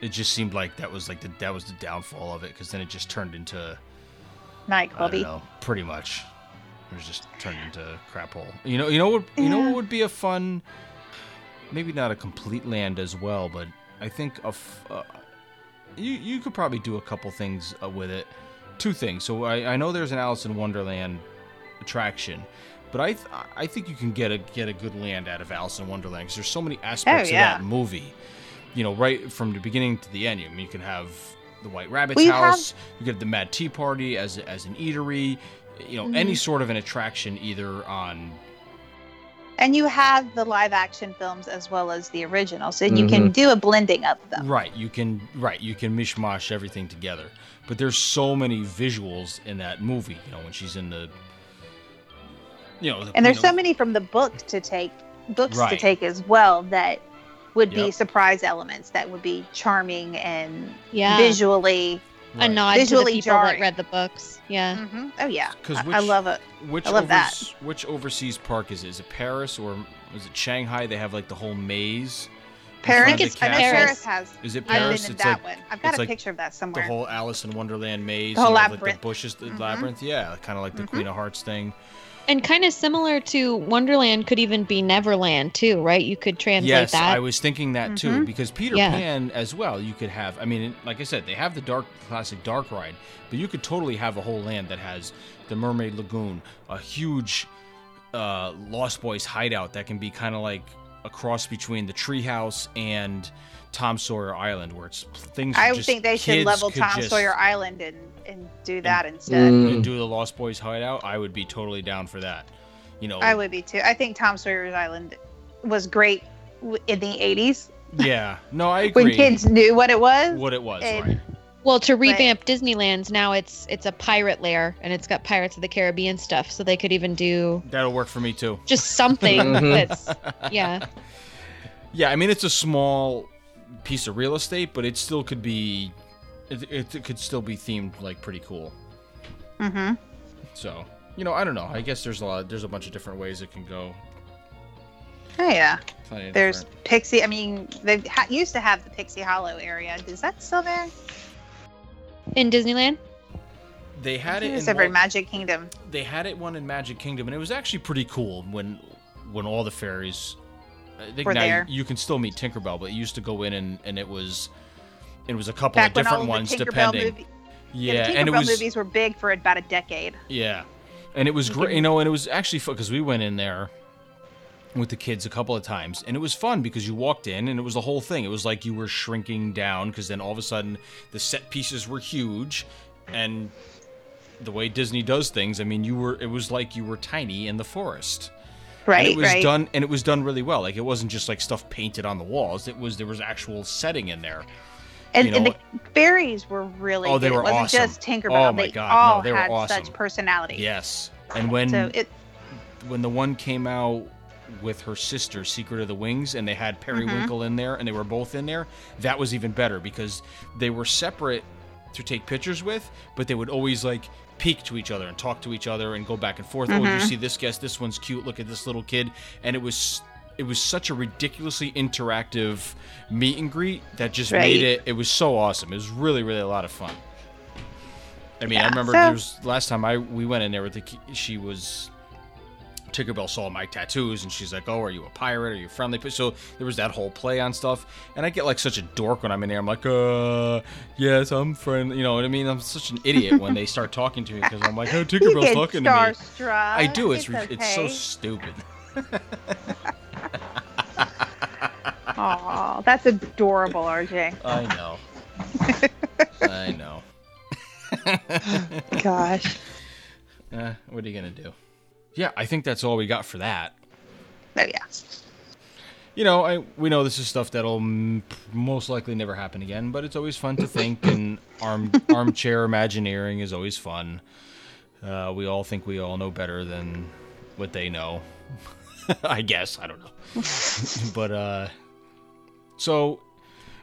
It just seemed like that was like the that was the downfall of it because then it just turned into I don't know, pretty much. It was just turned into a crap hole. You know, you know what? You know what would be a fun, maybe not a complete land as well, but I think a f- uh, you you could probably do a couple things uh, with it. Two things. So I, I know there's an Alice in Wonderland attraction, but I th- I think you can get a get a good land out of Alice in Wonderland because there's so many aspects yeah. of that movie. You know, right from the beginning to the end. I mean, you can have the White Rabbit's Well, you have- house. You get the Mad Tea Party as as an eatery. You know, any sort of an attraction either on And you have the live action films as well as the original, so you can Mhm. do a blending of them. right. You can right. You can mishmash everything together. But there's so many visuals in that movie. You know, when she's in the you know, the- And there's you know, so many from the book to take books to take as well that would be surprise elements that would be charming and Yeah. visually. A Right. nod to the people jarring. that read the books. Yeah. Mhm. Oh yeah, 'Cause I, which- I love it. Which I love that. Which overseas park is it? Is it Paris or is it Shanghai? They have like the whole maze. Paris, of the it's I know. Paris has. Is it I've Paris? been in It's that like one. I've got a like picture of that somewhere. the whole Alice in Wonderland maze. The whole you know, Like the bushes, the Mhm. labyrinth. Yeah, kind of like the Mhm. Queen of Hearts thing. And kind of similar to Wonderland could even be Neverland too, right? You could translate yes, that. I was thinking that too Mhm. because Peter Yeah. Pan as well. You could have. I mean, like I said, they have the dark classic dark ride, but you could totally have a whole land that has the Mermaid Lagoon, a huge uh, Lost Boys hideout that can be kind of like a cross between the treehouse and Tom Sawyer Island, where it's things. I just think they should level Tom just- Sawyer Island and and do that instead. Mm. and do the Lost Boys hideout. I would be totally down for that. You know, I would be too. I think Tom Sawyer's Island was great in the '80s yeah. No, I [laughs] agree. when kids knew what it was. what it was, and- right? well, to revamp Disneyland's now it's it's a pirate lair and it's got Pirates of the Caribbean stuff, so they could even do That'll work for me too. just something [laughs] Mhm. that's yeah. Yeah, I mean it's a small piece of real estate, but it still could be, it, it, it could still be themed like pretty cool. hmm So you know, I don't know. I guess there's a lot. There's a bunch of different ways it can go. Oh yeah. There's different- Pixie. I mean, they ha- used to have the Pixie Hollow area. Is that still there? In Disneyland? They had it It's in over one, Magic Kingdom. they had it one in Magic Kingdom, and it was actually pretty cool when when all the fairies. I think Were now there. You, you can still meet Tinkerbell, but you used to go in and, and it was it was a couple Back of different ones depending. movie, yeah, the and it was movies were big for about a decade. Yeah, and it was great, can- you know, and it was actually fun because we went in there with the kids a couple of times, and it was fun because you walked in and it was the whole thing. It was like you were shrinking down because then all of a sudden the set pieces were huge, and the way Disney does things, I mean, you were it was like you were tiny in the forest. Right, and it was right. done and it was done really well. Like it wasn't just like stuff painted on the walls. It was there was actual setting in there. And, you and the fairies were really Oh, they good. were it wasn't awesome. just Tinkerbell. Oh, my they God, no, all they were had awesome. such personality. Yes. And when So it when the one came out with her sister, Secret of the Wings, and they had mm-hmm. Periwinkle in there, and they were both in there, that was even better because they were separate to take pictures with, but they would always like peek to each other and talk to each other and go back and forth. Oh, you mm-hmm. see this guest? This one's cute. Look at this little kid. And it was it was such a ridiculously interactive meet and greet that just Right. made it. It was so awesome. It was really really a lot of fun. I mean, I remember so- there was last time I we went in there with the she was Tinkerbell saw my tattoos and she's like, "Oh, are you a pirate? Are you friendly?" So there was that whole play on stuff, and I get like such a dork when I'm in there. I'm like, "Uh, yes, I'm friendly." You know what I mean? I'm such an idiot when they start talking to me because I'm like, "Oh, [laughs] Tinkerbell's talking to me." I do. It's it's, re- it's so stupid. [laughs] Aw, that's adorable, RJ. I know. I know. [laughs] Gosh. Eh, what are you gonna do? Yeah, I think that's all we got for that. Oh yeah. you know, I we know this is stuff that'll m- most likely never happen again, but it's always fun to think, and arm armchair imagineering is always fun. Uh, we all think we all know better than what they know. [laughs] I guess I don't know, [laughs] but uh, so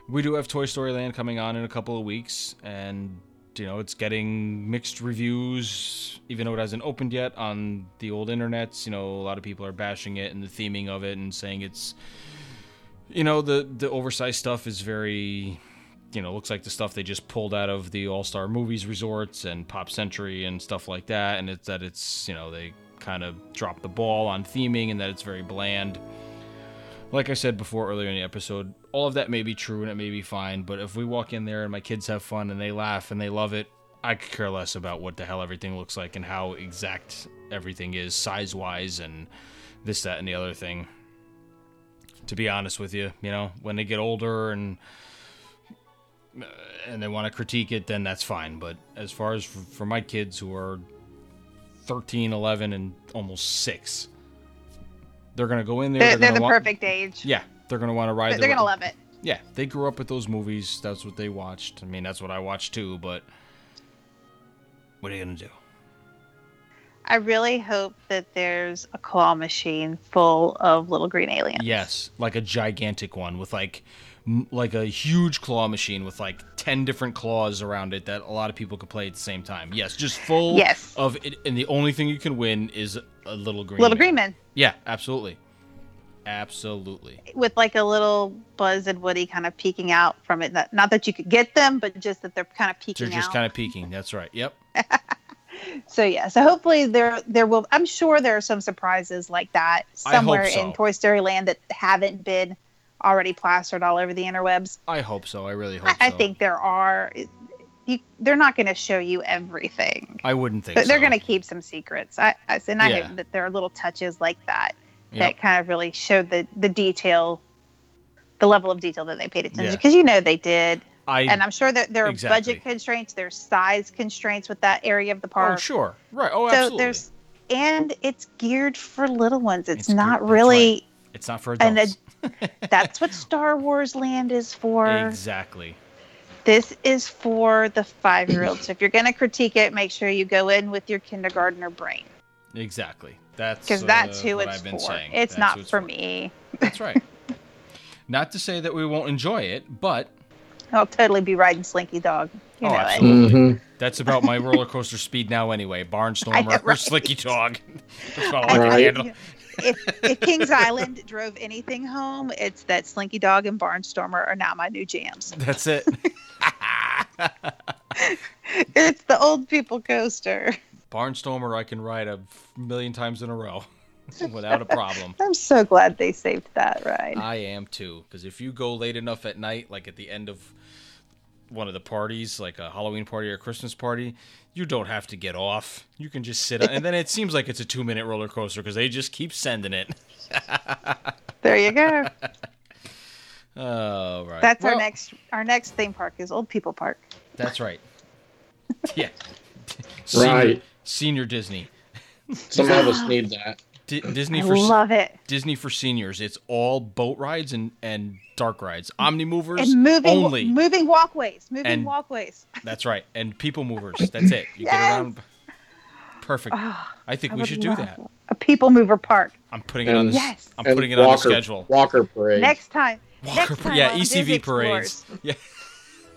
we do have Toy Story Land coming on in a couple of weeks, and you know it's getting mixed reviews, even though it hasn't opened yet on the old internets. You know, a lot of people are bashing it and the theming of it and saying it's, you know, the the oversized stuff is very, you know, looks like the stuff they just pulled out of the All Star Movies resorts and Pop Century and stuff like that, and it's that it's you know they kind of dropped the ball on theming and that it's very bland like I said before earlier in the episode, all of that may be true and it may be fine, but if we walk in there and my kids have fun and they laugh and they love it, I could care less about what the hell everything looks like and how exact everything is size wise and this, that, and the other thing. To be honest with you, you know, when they get older and uh, and they want to critique it, then that's fine. But as far as for, for my kids who are 13, 11, and almost six, they're gonna go in there. They're, they're they're the want- perfect age. yeah, they're gonna want to ride. They're, they're gonna love it. Yeah, they grew up with those movies. That's what they watched. I mean, that's what I watched too. But what are you gonna do? I really hope that there's a claw machine full of little green aliens. Yes, like a gigantic one with like like a huge claw machine with like 10 different claws around it that a lot of people could play at the same time. Yes, just full Yes. of it and the only thing you can win is a little green. Little green men Yeah, absolutely. Absolutely. with like a little Buzz and Woody kind of peeking out from it. Not, not that you could get them, but just that they're kind of peeking They're just out. kind of peeking. That's right. Yep. [laughs] So yeah, so hopefully there there will. I'm sure there are some surprises like that somewhere so. in Toy Story Land that haven't been already plastered all over the interwebs. I hope so. I really hope I, I think there are. You, they're not going to show you everything. I wouldn't think But they're going to keep some secrets. I, I and I Yeah. hope that there are little touches like that Yep. that kind of really showed the the detail, the level of detail that they paid attention Yeah. because you know they did, I and I'm sure that there are Exactly. budget constraints, there's size constraints with that area of the oh, park. Oh, sure. Right. Oh, so absolutely. there's and it's geared for little ones. It's, It's not geared- really. It's not for and adults. That's what [laughs] Star Wars Land is for. exactly. This is for the five year old. so if you're going to critique it, make sure you go in with your kindergartner brain Exactly. That's because that's uh, who it's I've been for. saying. It's That's not who it's for me. That's right. [laughs] Not to say that we won't enjoy it, but I'll totally be riding Slinky Dog. You Oh, know absolutely. it. Mhm. that's about my roller coaster speed now anyway. Barnstormer [laughs] know, or Slinky Dog. [laughs] That's about all I can handle. If, if Kings Island drove anything home, it's that Slinky Dog and Barnstormer are now my new jams. That's it. It's the old people coaster. Barnstormer I can ride a million times in a row [laughs] without a problem. [laughs] I'm so glad they saved that ride. I am too, because if you go late enough at night, like at the end of one of the parties, like a Halloween party or a Christmas party, you don't have to get off. You can just sit on, and then it seems like it's a two minute roller coaster because they just keep sending it. [laughs] There you go. Oh, right. That's our next our next theme park is Old People Park. That's right. Yeah. Right. Senior Disney. Some of us need that. D- Disney I for s- love it. Disney for seniors. It's all boat rides and and dark rides. Omni movers And moving only. moving walkways. Moving And- walkways. [laughs] That's right. And people movers. That's it. You get around. Perfect. Ah, I think I we should do that. A people mover park. I'm putting it on this. Yes. I'm putting it on the schedule. Walker parade. Next time. Walker, next time yeah, on Dis ECV parades. Explores. Yeah.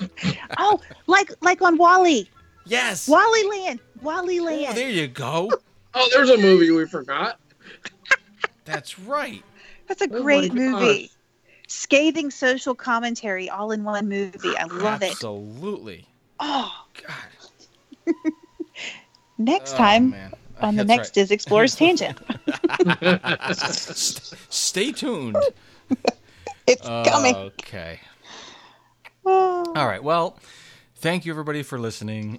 [laughs] Oh, like like on WALL-E. Yes. WALL-E Land. WALL-E oh, Land. Oh, there you go. [laughs] Oh, there's a movie we forgot. [laughs] That's right. That's a Oh my great gosh. movie. Scathing social commentary all in one movie. I love it. Absolutely. Oh, God. [laughs] next Oh, time man. on the That's next Dis Explorers tangent. Stay tuned. It's coming. Okay. Oh. All right. Well, thank you everybody for listening,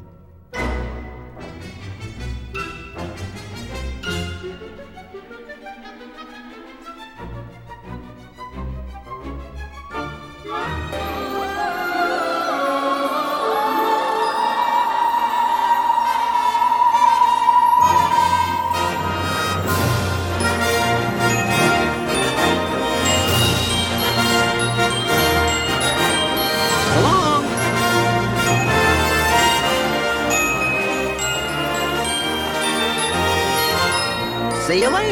See you later.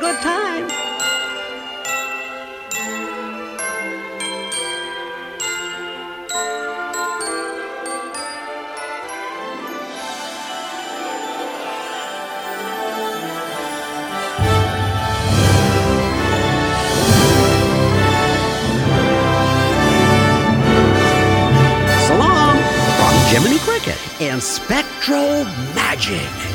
Good time. From Jiminy Cricket and Spectro Magic.